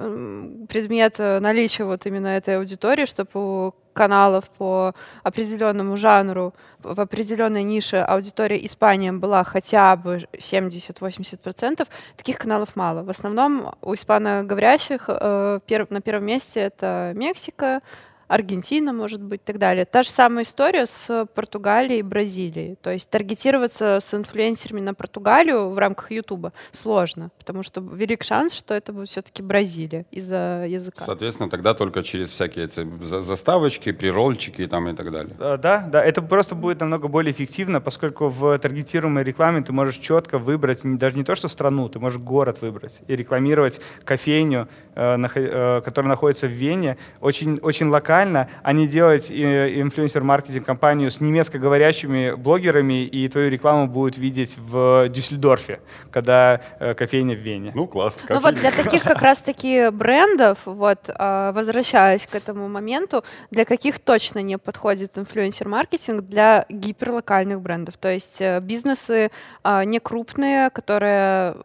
предмет э, наличия вот именно этой аудитории, чтобы у каналов по определенному жанру в определенной нише аудитория Испания была хотя бы 70-80%, таких каналов мало. В основном у испаноговорящих э, пер, на первом месте это Мексика, Аргентина, может быть, и так далее. Та же самая история с Португалией и Бразилией. То есть таргетироваться с инфлюенсерами на Португалию в рамках Ютуба сложно, потому что велик шанс, что это будет все-таки Бразилия из-за языка. Соответственно, тогда только через всякие эти заставочки, прирольчики там и так далее. Да, да, это просто будет намного более эффективно, поскольку в таргетируемой рекламе ты можешь четко выбрать даже не то, что страну, ты можешь город выбрать и рекламировать кофейню, э, э, которая находится в Вене, очень, очень локально, а не делать э, инфлюенсер-маркетинг компанию с немецкоговорящими блогерами, и твою рекламу будут видеть в Дюссельдорфе, когда кофейня в Вене. Ну, класс. Ну вот для таких как раз-таки брендов, вот, возвращаясь к этому моменту, для каких точно не подходит инфлюенсер-маркетинг? Для гиперлокальных брендов, то есть бизнесы не крупные, которые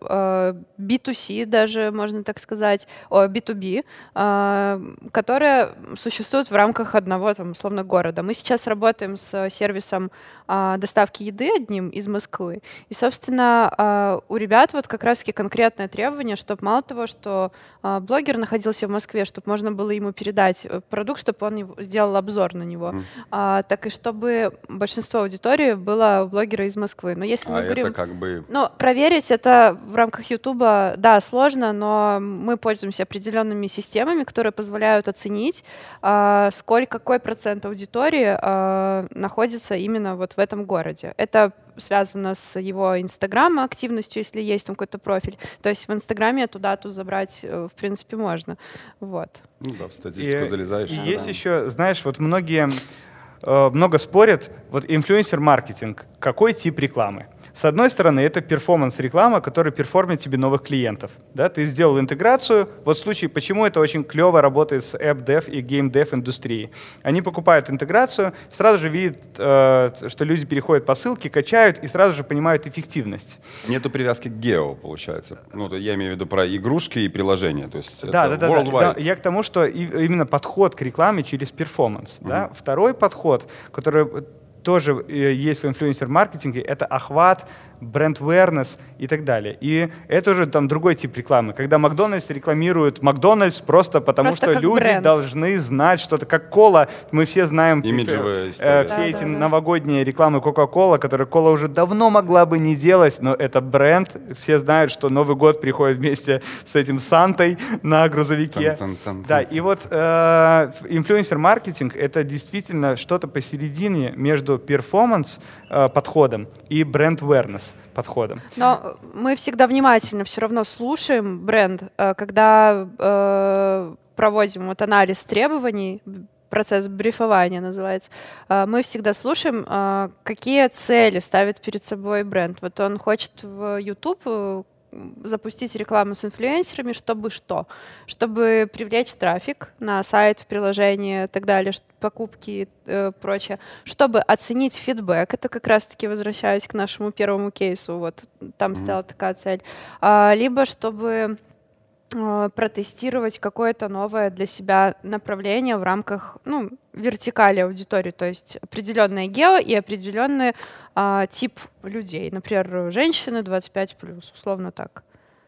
B2C даже, можно так сказать, о, B2B, которые существуют в рамках одного, там, условно, города. Мы сейчас работаем с сервисом а, доставки еды одним из Москвы. И, собственно, а, у ребят вот как раз-таки конкретное требование, чтобы мало того, что а, блогер находился в Москве, чтобы можно было ему передать э, продукт, чтобы он сделал обзор на него, mm. а, так и чтобы большинство аудитории было блогера из Москвы. Но если а мы говорим... как бы... Ну, проверить это в рамках Ютуба, да, сложно, но мы пользуемся определенными системами, которые позволяют оценить, а, сколько, какой процент аудитории а, находится именно вот в этом городе. Это связано с его Инстаграм активностью, если есть там какой-то профиль. То есть в Инстаграме эту дату забрать, э, в принципе, можно. Вот. Ну да, в статистику и, залезаешь. И да. есть еще, знаешь, вот многие э, много спорят, вот инфлюенсер-маркетинг, какой тип рекламы? С одной стороны, это performance-реклама, которая perform ит тебе новых клиентов. Да? Ты сделал интеграцию. Вот в случае, почему это очень клево работает с app-dev и game-dev индустрией. Они покупают интеграцию, сразу же видят, э, что люди переходят по ссылке, качают и сразу же понимают эффективность. Нету привязки к гео, получается. Ну, я имею в виду про игрушки и приложения. То есть да, да, да, да. Я к тому, что именно подход к рекламе через перформанс. Mm-hmm. Да? Второй подход, который тоже э, есть в инфлюенсер-маркетинге, это охват бренд awareness и так далее. И это уже там другой тип рекламы. Когда Макдональдс рекламирует Макдональдс просто потому, просто что люди бренд. должны знать что-то. Как кола, мы все знаем Имиджевая э, все да, эти да, новогодние рекламы Coca-Cola, которые кола уже давно могла бы не делать, но это бренд. Все знают, что Новый год приходит вместе с этим Сантой на грузовике. Цан, цан, цан, да, и вот э, инфлюенсер-маркетинг — это действительно что-то посередине между перформанс э, и бренд awareness подходом. Но мы всегда внимательно все равно слушаем бренд, э, когда э, проводим вот анализ требований, процесс брифования называется, э, мы всегда слушаем, э, какие цели ставит перед собой бренд. Вот он хочет в YouTube запустить рекламу с инфлюенсерами, чтобы что? Чтобы привлечь трафик на сайт, в приложение и так далее, покупки и э, прочее, чтобы оценить фидбэк, это как раз-таки возвращаясь к нашему первому кейсу, вот там mm-hmm. стояла такая цель, а, либо чтобы протестировать какое-то новое для себя направление в рамках ну, вертикали аудитории, то есть определенное гео и определенный а, тип людей, например, женщины 25+, условно так.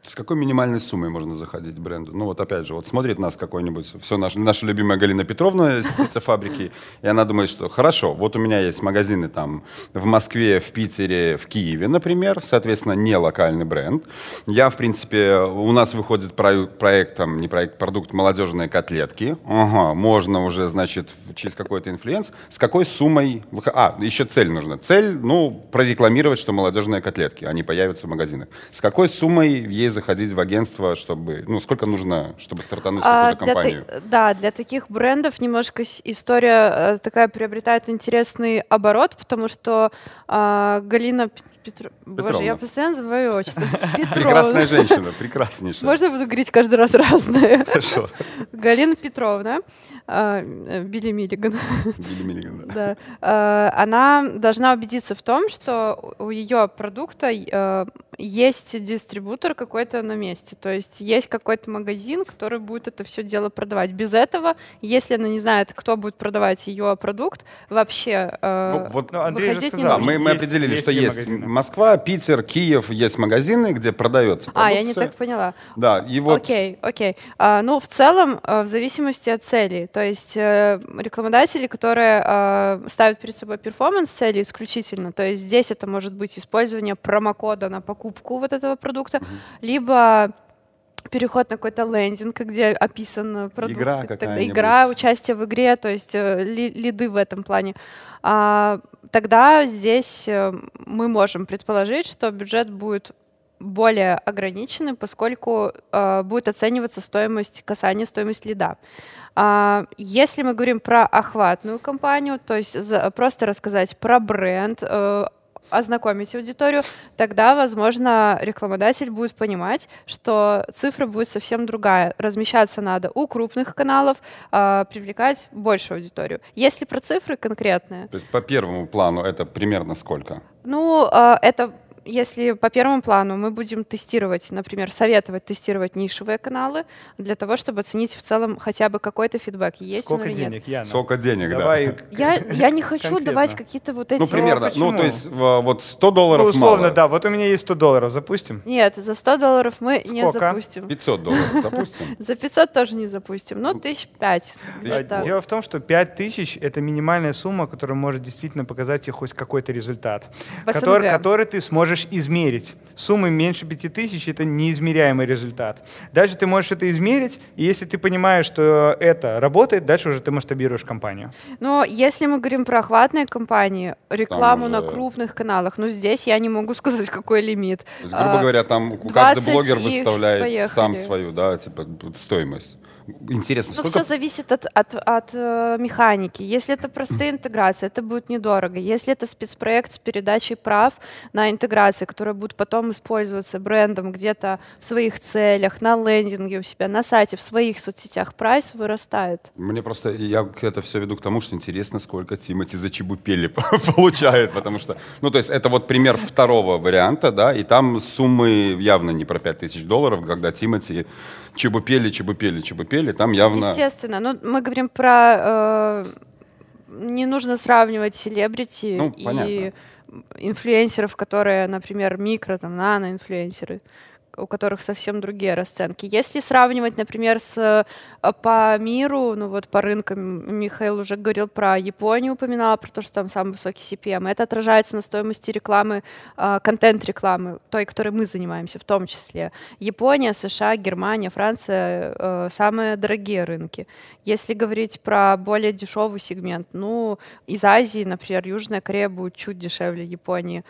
С какой минимальной суммой можно заходить бренду? Ну вот опять же, вот смотрит нас какой-нибудь, все наш, наша любимая Галина Петровна из птицефабрики, и она думает, что хорошо, вот у меня есть магазины там в Москве, в Питере, в Киеве, например, соответственно, не локальный бренд. Я, в принципе, у нас выходит проект там, не проект, продукт молодежные котлетки. Ага, можно уже, значит, через какой-то influence. С какой суммой? А, еще цель нужна. Цель, ну, прорекламировать, что молодежные котлетки, они появятся в магазинах. С какой суммой есть заходить в агентство, чтобы, ну, сколько нужно, чтобы стартануть а, какую-то кампанию? Та, да, для таких брендов немножко история э, такая приобретает интересный оборот, потому что э, Галина Петро... Боже, я постоянно забываю отчество. [laughs] Прекрасная женщина, прекраснейшая. Можно я буду говорить каждый раз разное? Хорошо. Галина Петровна, э, Билли Миллиган. Билли Миллиган, да. да. Она должна убедиться в том, что у ее продукта есть дистрибутор какой-то на месте, то есть есть какой-то магазин, который будет это все дело продавать. Без этого, если она не знает, кто будет продавать ее продукт, вообще ну, вот, ну, выходить не нужно. Мы, мы есть, определили, есть что есть магазины. Москва, Питер, Киев, есть магазины, где продается продукция. А, я не так поняла. Да, и вот... Окей, окей. А, ну, в целом, э, в зависимости от целей, то есть э, рекламодатели, которые э, ставят перед собой перформанс-цели исключительно, то есть здесь это может быть использование промокода на покупку вот этого продукта, угу. либо переход на какой-то лендинг, где описан продукт. Игра какая Игра, участие в игре, то есть э, ли, лиды в этом плане. А, тогда здесь э, мы можем предположить, что бюджет будет более ограниченный, поскольку э, будет оцениваться стоимость касания, стоимость лида. А, если мы говорим про охватную компанию, то есть за, просто рассказать про бренд, э, ознакомить аудиторию, тогда, возможно, рекламодатель будет понимать, что цифра будет совсем другая. Размещаться надо у крупных каналов, э, привлекать большую аудиторию. Если про цифры конкретные... То есть по первому плану это примерно сколько? Ну, э, это если по первому плану мы будем тестировать, например, советовать тестировать нишевые каналы для того, чтобы оценить в целом хотя бы какой-то фидбэк, есть Сколько он или денег, нет. Яна? Сколько денег, Давай да. Я, я не хочу конкретно. давать какие-то вот эти... Ну, примерно. Ну, то есть вот 100 долларов Ну, условно, мало. да. Вот у меня есть 100 долларов. Запустим? Нет, за 100 долларов мы Сколько? не запустим. 500 долларов запустим? [laughs] За 500 тоже не запустим. Ну, тысяч пять. Дело в том, что 5000 — это минимальная сумма, которая может действительно показать тебе хоть какой-то результат, который, который ты сможешь измерить. Суммы меньше 5000 — это неизмеряемый результат. Дальше ты можешь это измерить, и если ты понимаешь, что это работает, дальше уже ты масштабируешь компанию. Но если мы говорим про охватные компании, рекламу уже... на крупных каналах, ну здесь я не могу [laughs] сказать, какой лимит. То есть, грубо а, говоря, там каждый блогер выставляет поехали. сам свою да, типа, стоимость. Интересно, сколько... все зависит от, от, от э, механики. Если это простые интеграции, это будет недорого. Если это спецпроект с передачей прав на интеграции, которые будут потом использоваться брендом где-то в своих целях, на лендинге у себя, на сайте, в своих соцсетях, прайс вырастает. Мне просто, я это все веду к тому, что интересно, сколько Тимати за Чебупели [laughs] получает, потому что, ну, то есть это вот пример второго варианта, да, и там суммы явно не про 5000 долларов, когда Тимати чебупели, чебупели, чебупели, там явно... Естественно, но мы говорим про... Э, не нужно сравнивать селебрити ну, и понятно. инфлюенсеров, которые, например, микро, там, нано-инфлюенсеры у которых совсем другие расценки. Если сравнивать, например, с э, по миру, ну вот по рынкам, Михаил уже говорил про Японию, упоминала про то, что там самый высокий CPM. Это отражается на стоимости рекламы, э, контент-рекламы, той, которой мы занимаемся в том числе. Япония, США, Германия, Франция э, — самые дорогие рынки. Если говорить про более дешевый сегмент, ну, из Азии, например, Южная Корея будет чуть дешевле Японии.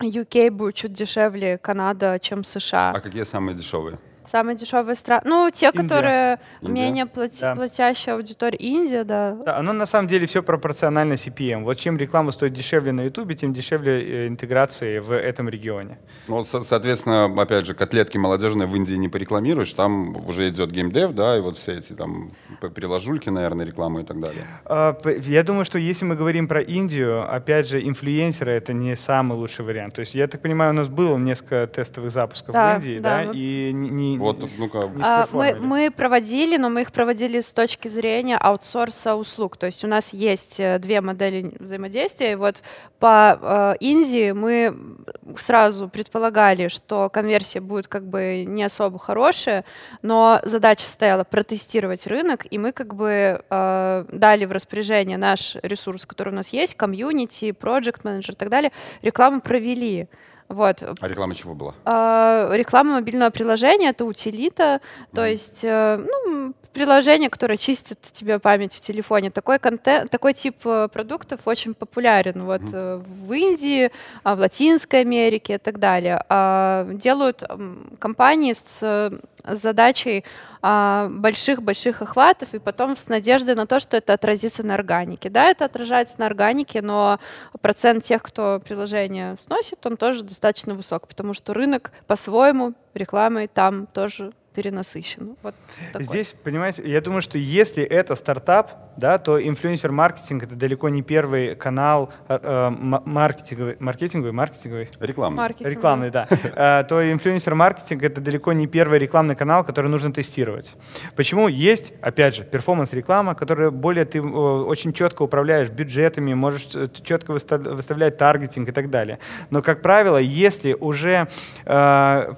UK будет чуть дешевле Канада, чем США. А какие самые дешевые? Самые дешевые страны. Ну, те, Индия. которые Индия. менее плати- да. платящая аудитория. Индия, да. Да, оно на самом деле все пропорционально CPM. Вот чем реклама стоит дешевле на YouTube, тем дешевле э, интеграции в этом регионе. Ну, со- соответственно, опять же, котлетки молодежные в Индии не порекламируешь, там уже идет геймдев, да, и вот все эти там приложульки, наверное, рекламы и так далее. А, я думаю, что если мы говорим про Индию, опять же, инфлюенсеры — это не самый лучший вариант. То есть, я так понимаю, у нас было несколько тестовых запусков да, в Индии, да, да и не, вот, ну-ка. А, мы, мы проводили, но мы их проводили с точки зрения аутсорса услуг. То есть у нас есть э, две модели взаимодействия. И вот по э, Индии мы сразу предполагали, что конверсия будет как бы не особо хорошая, но задача стояла протестировать рынок, и мы как бы э, дали в распоряжение наш ресурс, который у нас есть, комьюнити, проект менеджер и так далее, рекламу провели. Вот. А реклама чего была? А, реклама мобильного приложения — это утилита, то mm. есть э, ну, приложение, которое чистит тебе память в телефоне. Такой, контент, такой тип э, продуктов очень популярен вот, mm. в Индии, а, в Латинской Америке и так далее. А, делают компании с задачей больших-больших охватов и потом с надеждой на то, что это отразится на органике. Да, это отражается на органике, но процент тех, кто приложение сносит, он тоже достаточно высок, потому что рынок по-своему рекламой там тоже перенасыщен. Вот такой. Здесь, понимаете, я думаю, что если это стартап, да, то инфлюенсер-маркетинг — это далеко не первый канал э, э маркетинговый, маркетинговый, маркетинговый? Рекламный. Маркетинговый. Рекламный, да. Э, то инфлюенсер-маркетинг — это далеко не первый рекламный канал, который нужно тестировать. Почему? Есть, опять же, перформанс-реклама, которая более ты очень четко управляешь бюджетами, можешь четко выставлять таргетинг и так далее. Но, как правило, если уже э,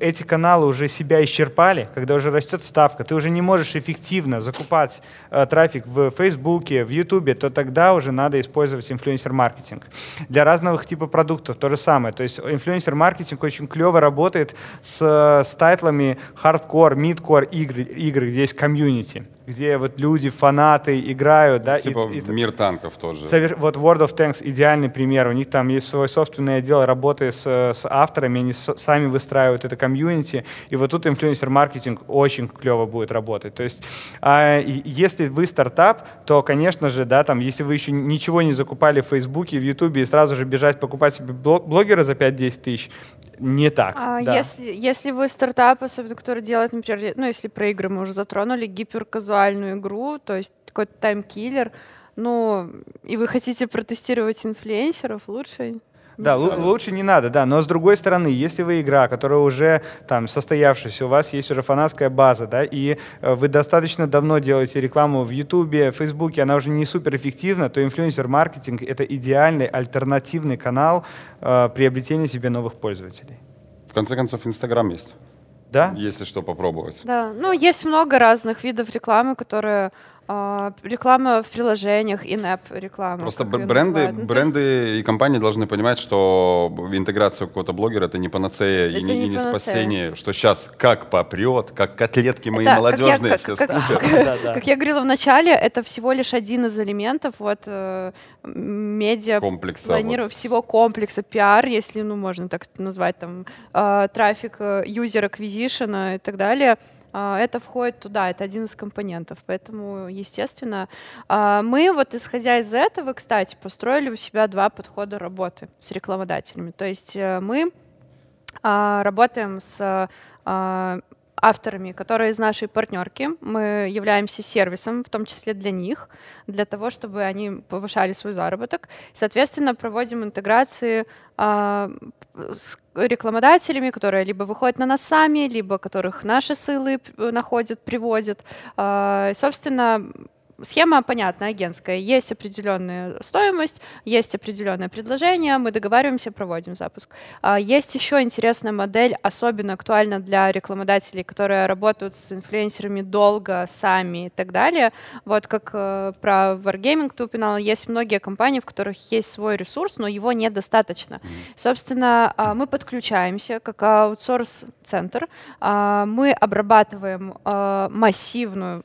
эти каналы уже себя исчерпали, когда уже растет ставка, ты уже не можешь эффективно закупать э, трафик в Фейсбуке, в Ютубе, то тогда уже надо использовать инфлюенсер-маркетинг. Для разных типов продуктов то же самое. То есть инфлюенсер-маркетинг очень клево работает с, с тайтлами hardcore, midcore игры, игры, где есть комьюнити где вот люди, фанаты играют, да. Типа и, и, мир танков тоже. Совер... Вот World of Tanks идеальный пример. У них там есть свой собственный отдел работы с, с авторами, они с, сами выстраивают это комьюнити, и вот тут инфлюенсер-маркетинг очень клево будет работать. То есть, а, если вы стартап, то, конечно же, да, там, если вы еще ничего не закупали в Фейсбуке, в Ютубе, и сразу же бежать покупать себе блогера за 5-10 тысяч, не так. А да. если, если вы стартап, особенно который делает, например, ну, если про игры мы уже затронули, гиперказуальную игру, то есть какой-то таймкиллер, ну, и вы хотите протестировать инфлюенсеров, лучше да, лучше не надо, да. Но с другой стороны, если вы игра, которая уже там состоявшаяся, у вас есть уже фанатская база, да, и э, вы достаточно давно делаете рекламу в Ютубе, в Фейсбуке, она уже не супер эффективна, то инфлюенсер-маркетинг — это идеальный альтернативный канал э, приобретения себе новых пользователей. В конце концов, Инстаграм есть. Да? Если что, попробовать. Да, ну есть много разных видов рекламы, которые реклама в приложениях, in-app реклама. Просто бренды, ну, бренды есть... и компании должны понимать, что интеграция какого-то блогера это не панацея это и не, не, не спасение, что сейчас как попрет, как котлетки мои это, молодежные как я, все как, как, [laughs] как, как я говорила в начале, это всего лишь один из элементов вот э, медиа комплекса, планиров, вот. всего комплекса пиар, если ну можно так назвать там э, трафик, э, user acquisition и так далее. А, это входит туда, это один из компонентов. Поэтому, естественно, а, мы вот исходя из этого, кстати, построили у себя два подхода работы с рекламодателями. То есть э, мы а, работаем с авторами, которые из нашей партнерки. Мы являемся сервисом, в том числе для них, для того, чтобы они повышали свой заработок. Соответственно, проводим интеграции э, с рекламодателями, которые либо выходят на нас сами, либо которых наши ссылы находят, приводят. Э, собственно, Схема понятная, агентская. Есть определенная стоимость, есть определенное предложение, мы договариваемся, проводим запуск. А, есть еще интересная модель, особенно актуальна для рекламодателей, которые работают с инфлюенсерами долго, сами и так далее. Вот как э, про Wargaming ты упоминала, есть многие компании, в которых есть свой ресурс, но его недостаточно. Собственно, а, мы подключаемся как аутсорс-центр, а, мы обрабатываем массивную,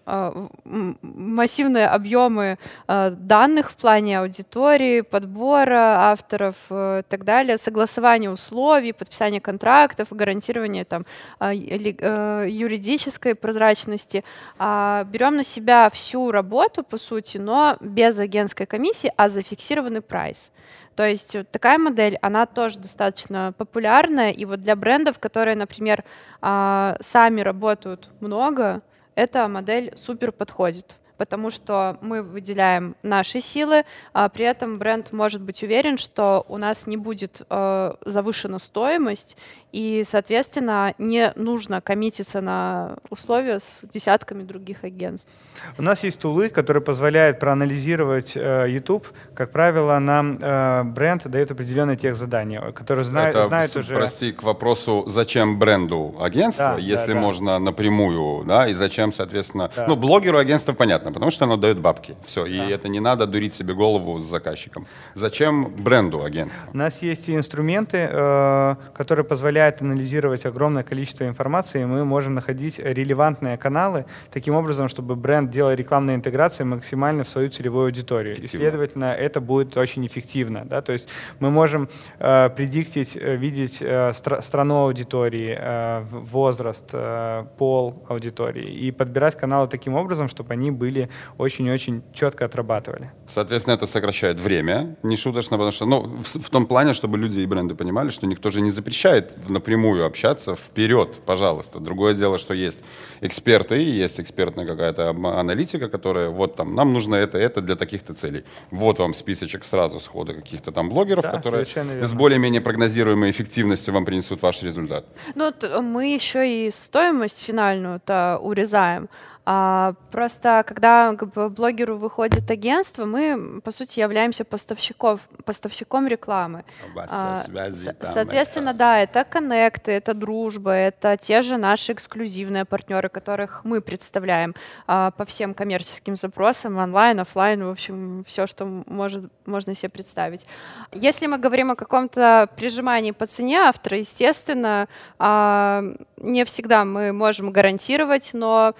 массивную массивные объемы э, данных в плане аудитории, подбора авторов э, и так далее, согласования условий, подписания контрактов, гарантирования там, э, юридической прозрачности. Э, берем на себя всю работу, по сути, но без агентской комиссии, а за фиксированный прайс. То есть вот такая модель, она тоже достаточно популярная, и вот для брендов, которые, например, э, сами работают много, эта модель супер подходит потому что мы выделяем наши силы, а при этом бренд может быть уверен, что у нас не будет э, завышена стоимость, и, соответственно, не нужно коммититься на условия с десятками других агентств. У нас есть тулы, которые позволяют проанализировать э, YouTube. Как правило, нам э, бренд дает определенные тех задания, которые знают, Это, знают уже... Прости, к вопросу, зачем бренду агентство, да, если да, можно да. напрямую, да, и зачем, соответственно... Да. Ну, блогеру агентство понятно, потому что оно дает бабки. Все, да. и это не надо дурить себе голову с заказчиком. Зачем бренду агентство? У нас есть инструменты, э, которые позволяют позволяет анализировать огромное количество информации, и мы можем находить релевантные каналы таким образом, чтобы бренд делал рекламные интеграции максимально в свою целевую аудиторию. И, следовательно, это будет очень эффективно. Да? То есть мы можем э, предиктить, э, видеть э, стра- страну аудитории, э, возраст, э, пол аудитории и подбирать каналы таким образом, чтобы они были очень-очень четко отрабатывали. Соответственно, это сокращает время, не шуточно, потому что, ну, в, в том плане, чтобы люди и бренды понимали, что никто же не запрещает напрямую общаться, вперед, пожалуйста. Другое дело, что есть эксперты, есть экспертная какая-то аналитика, которая вот там, нам нужно это, это для таких-то целей. Вот вам списочек сразу схода каких-то там блогеров, да, которые с более-менее прогнозируемой эффективностью вам принесут ваш результат. Ну, мы еще и стоимость финальную-то урезаем. А, просто когда бы, блогеру выходит агентство, мы, по сути, являемся поставщиков, поставщиком рекламы. А, связи, соответственно, это... да, это коннекты, это дружба, это те же наши эксклюзивные партнеры, которых мы представляем а, по всем коммерческим запросам, онлайн, офлайн, в общем, все, что может, можно себе представить. Если мы говорим о каком-то прижимании по цене автора, естественно, не всегда мы можем гарантировать, но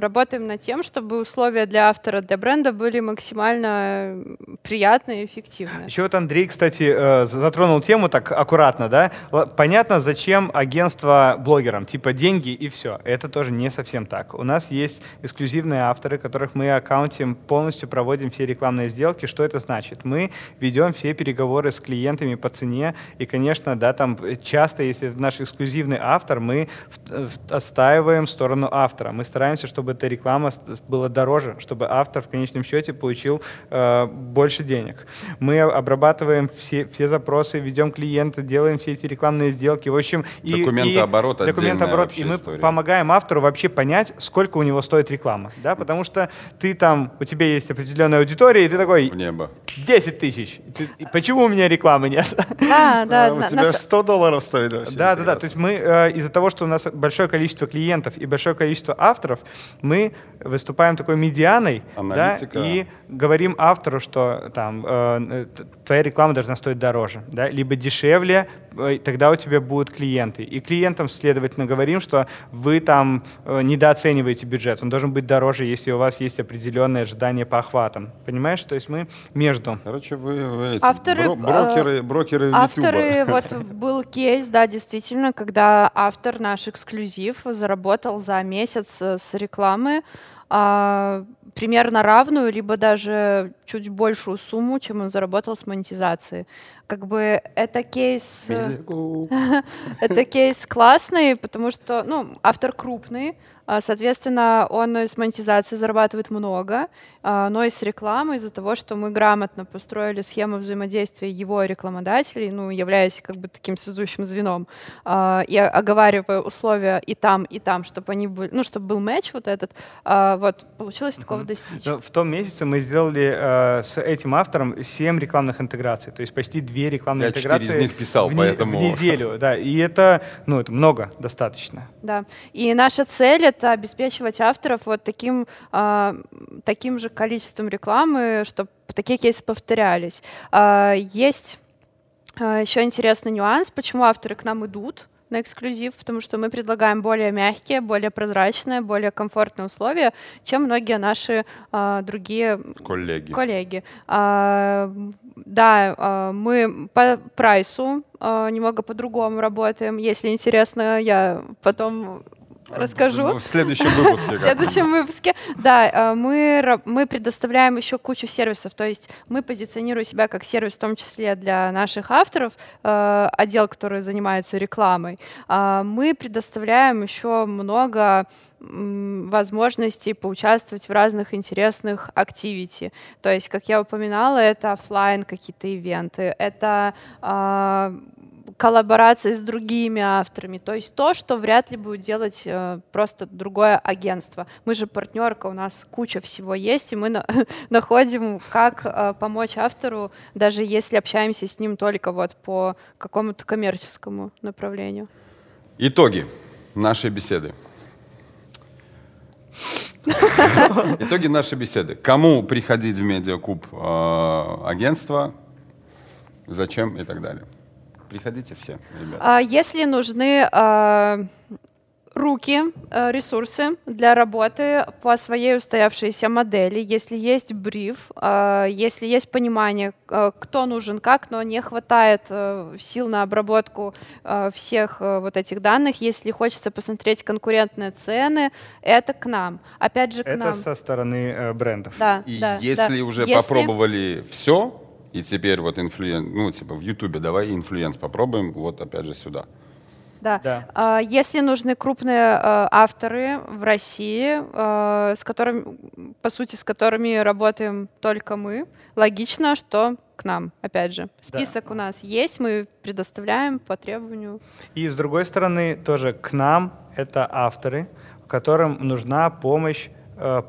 работаем над тем, чтобы условия для автора, для бренда были максимально приятные и эффективные. Еще вот Андрей, кстати, э, затронул тему так аккуратно, да? Понятно, зачем агентство блогерам, типа деньги и все. Это тоже не совсем так. У нас есть эксклюзивные авторы, которых мы аккаунтим, полностью проводим все рекламные сделки. Что это значит? Мы ведем все переговоры с клиентами по цене, и, конечно, да, там часто, если это наш эксклюзивный автор, мы отстаиваем сторону автора. Мы стараемся, чтобы эта реклама была дороже, чтобы автор в конечном счете получил э, больше денег. Мы обрабатываем все, все запросы, ведем клиента, делаем все эти рекламные сделки. В общем, и, документооборот, и, документооборот, и мы история. помогаем автору вообще понять, сколько у него стоит реклама. Да? Потому что ты там, у тебя есть определенная аудитория, и ты такой... В небо. 10 тысяч. Почему у меня рекламы нет? [laughs] Да, да. У тебя 100 долларов стоит вообще. Да, да, да. То есть мы э, из-за того, что у нас большое количество клиентов и большое количество авторов, мы выступаем такой медианой да, и говорим автору, что там э, твоя реклама должна стоить дороже, да, либо дешевле, э, тогда у тебя будут клиенты. И клиентам, следовательно, говорим, что вы там э, недооцениваете бюджет, он должен быть дороже, если у вас есть определенные ожидания по охватам. Понимаешь? То есть мы между. Короче, вы, вы эти авторы, бро брокеры, брокеры Авторы, [laughs] вот был кейс, да, действительно, когда автор наш эксклюзив заработал за месяц с рекламы а, примерно равную, либо даже чуть большую сумму, чем он заработал с монетизации. Как бы это кейс... [laughs] это кейс классный, потому что, ну, автор крупный, а, соответственно, он с монетизацией зарабатывает много, а, но и с рекламой из-за того, что мы грамотно построили схему взаимодействия его рекламодателей, ну, являясь как бы таким связующим звеном, а, и оговаривая условия и там, и там, чтобы они были, ну, чтобы был матч вот этот, вот, получилось такого достичь. Но в том месяце мы сделали э, с этим автором 7 рекламных интеграций, то есть почти две рекламные Я интеграции из них писал, в, поэтому... в неделю, да, и это, ну, это много достаточно. Да, и наша цель — это обеспечивать авторов вот таким, э, таким же количеством рекламы, чтобы такие кейсы повторялись. Э, есть э, еще интересный нюанс, почему авторы к нам идут на эксклюзив, потому что мы предлагаем более мягкие, более прозрачные, более комфортные условия, чем многие наши а, другие коллеги. коллеги. А, да, а, мы по прайсу а, немного по-другому работаем. Если интересно, я потом расскажу. В следующем выпуске. В следующем выпуске. Да, э, мы, мы предоставляем еще кучу сервисов, то есть мы позиционируем себя как сервис в том числе для наших авторов, э, отдел, который занимается рекламой. А мы предоставляем еще много возможностей поучаствовать в разных интересных активити. То есть, как я упоминала, это офлайн какие-то ивенты, это а, коллаборации с другими авторами. То есть то, что вряд ли будет делать э, просто другое агентство. Мы же партнерка, у нас куча всего есть, и мы на [laughs] находим, как э, помочь автору, даже если общаемся с ним только вот по какому-то коммерческому направлению. Итоги нашей беседы. [laughs] Итоги нашей беседы. Кому приходить в Медиакуб э, агентство, зачем и так далее. Приходите все, ребята. А, если нужны а, руки, а, ресурсы для работы по своей устоявшейся модели, если есть бриф, если есть понимание, кто нужен как, но не хватает сил на обработку всех вот этих данных, если хочется посмотреть конкурентные цены, это к нам. Опять же, к это нам. Это со стороны э, брендов. Да, И да, если да. уже если... попробовали все, и теперь вот influen, ну, типа в Ютубе давай influence попробуем, вот опять же сюда. Да. да. А, если нужны крупные а, авторы в России, а, с которыми, по сути, с которыми работаем только мы, логично, что к нам, опять же. Список да. у нас есть, мы предоставляем по требованию. И с другой стороны, тоже к нам это авторы, которым нужна помощь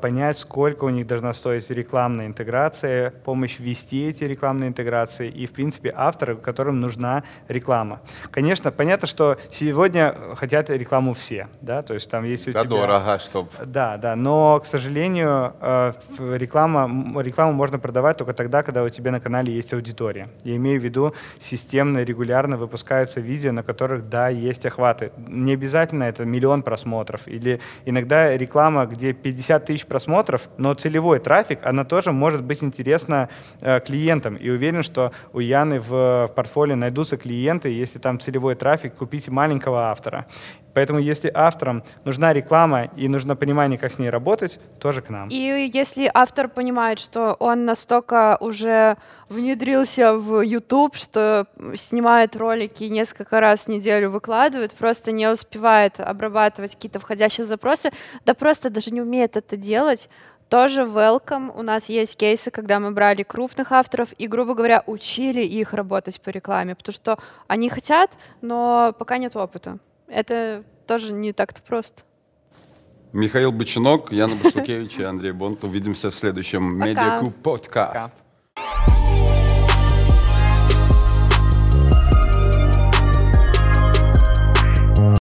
понять, сколько у них должна стоить рекламная интеграция, помощь ввести эти рекламные интеграции и, в принципе, авторы, которым нужна реклама. Конечно, понятно, что сегодня хотят рекламу все, да, то есть там есть у да тебя... дорого, чтоб... Да, да, но, к сожалению, э, реклама, рекламу можно продавать только тогда, когда у тебя на канале есть аудитория. Я имею в виду, системно, регулярно выпускаются видео, на которых, да, есть охваты. Не обязательно это миллион просмотров, или иногда реклама, где 50 50 тысяч просмотров, но целевой трафик, она тоже может быть интересна э, клиентам. И уверен, что у Яны в портфолио найдутся клиенты, если там целевой трафик, купите маленького автора. Поэтому если авторам нужна реклама и нужно понимание, как с ней работать, тоже к нам. И если автор понимает, что он настолько уже внедрился в YouTube, что снимает ролики несколько раз в неделю выкладывает, просто не успевает обрабатывать какие-то входящие запросы, да просто даже не умеет это делать, тоже welcome. У нас есть кейсы, когда мы брали крупных авторов и, грубо говоря, учили их работать по рекламе, потому что они хотят, но пока нет опыта это тоже не так-то просто. Михаил Бочинок, Яна Башлукевич и Андрей Бонт. Увидимся в следующем Медиакуб подкаст.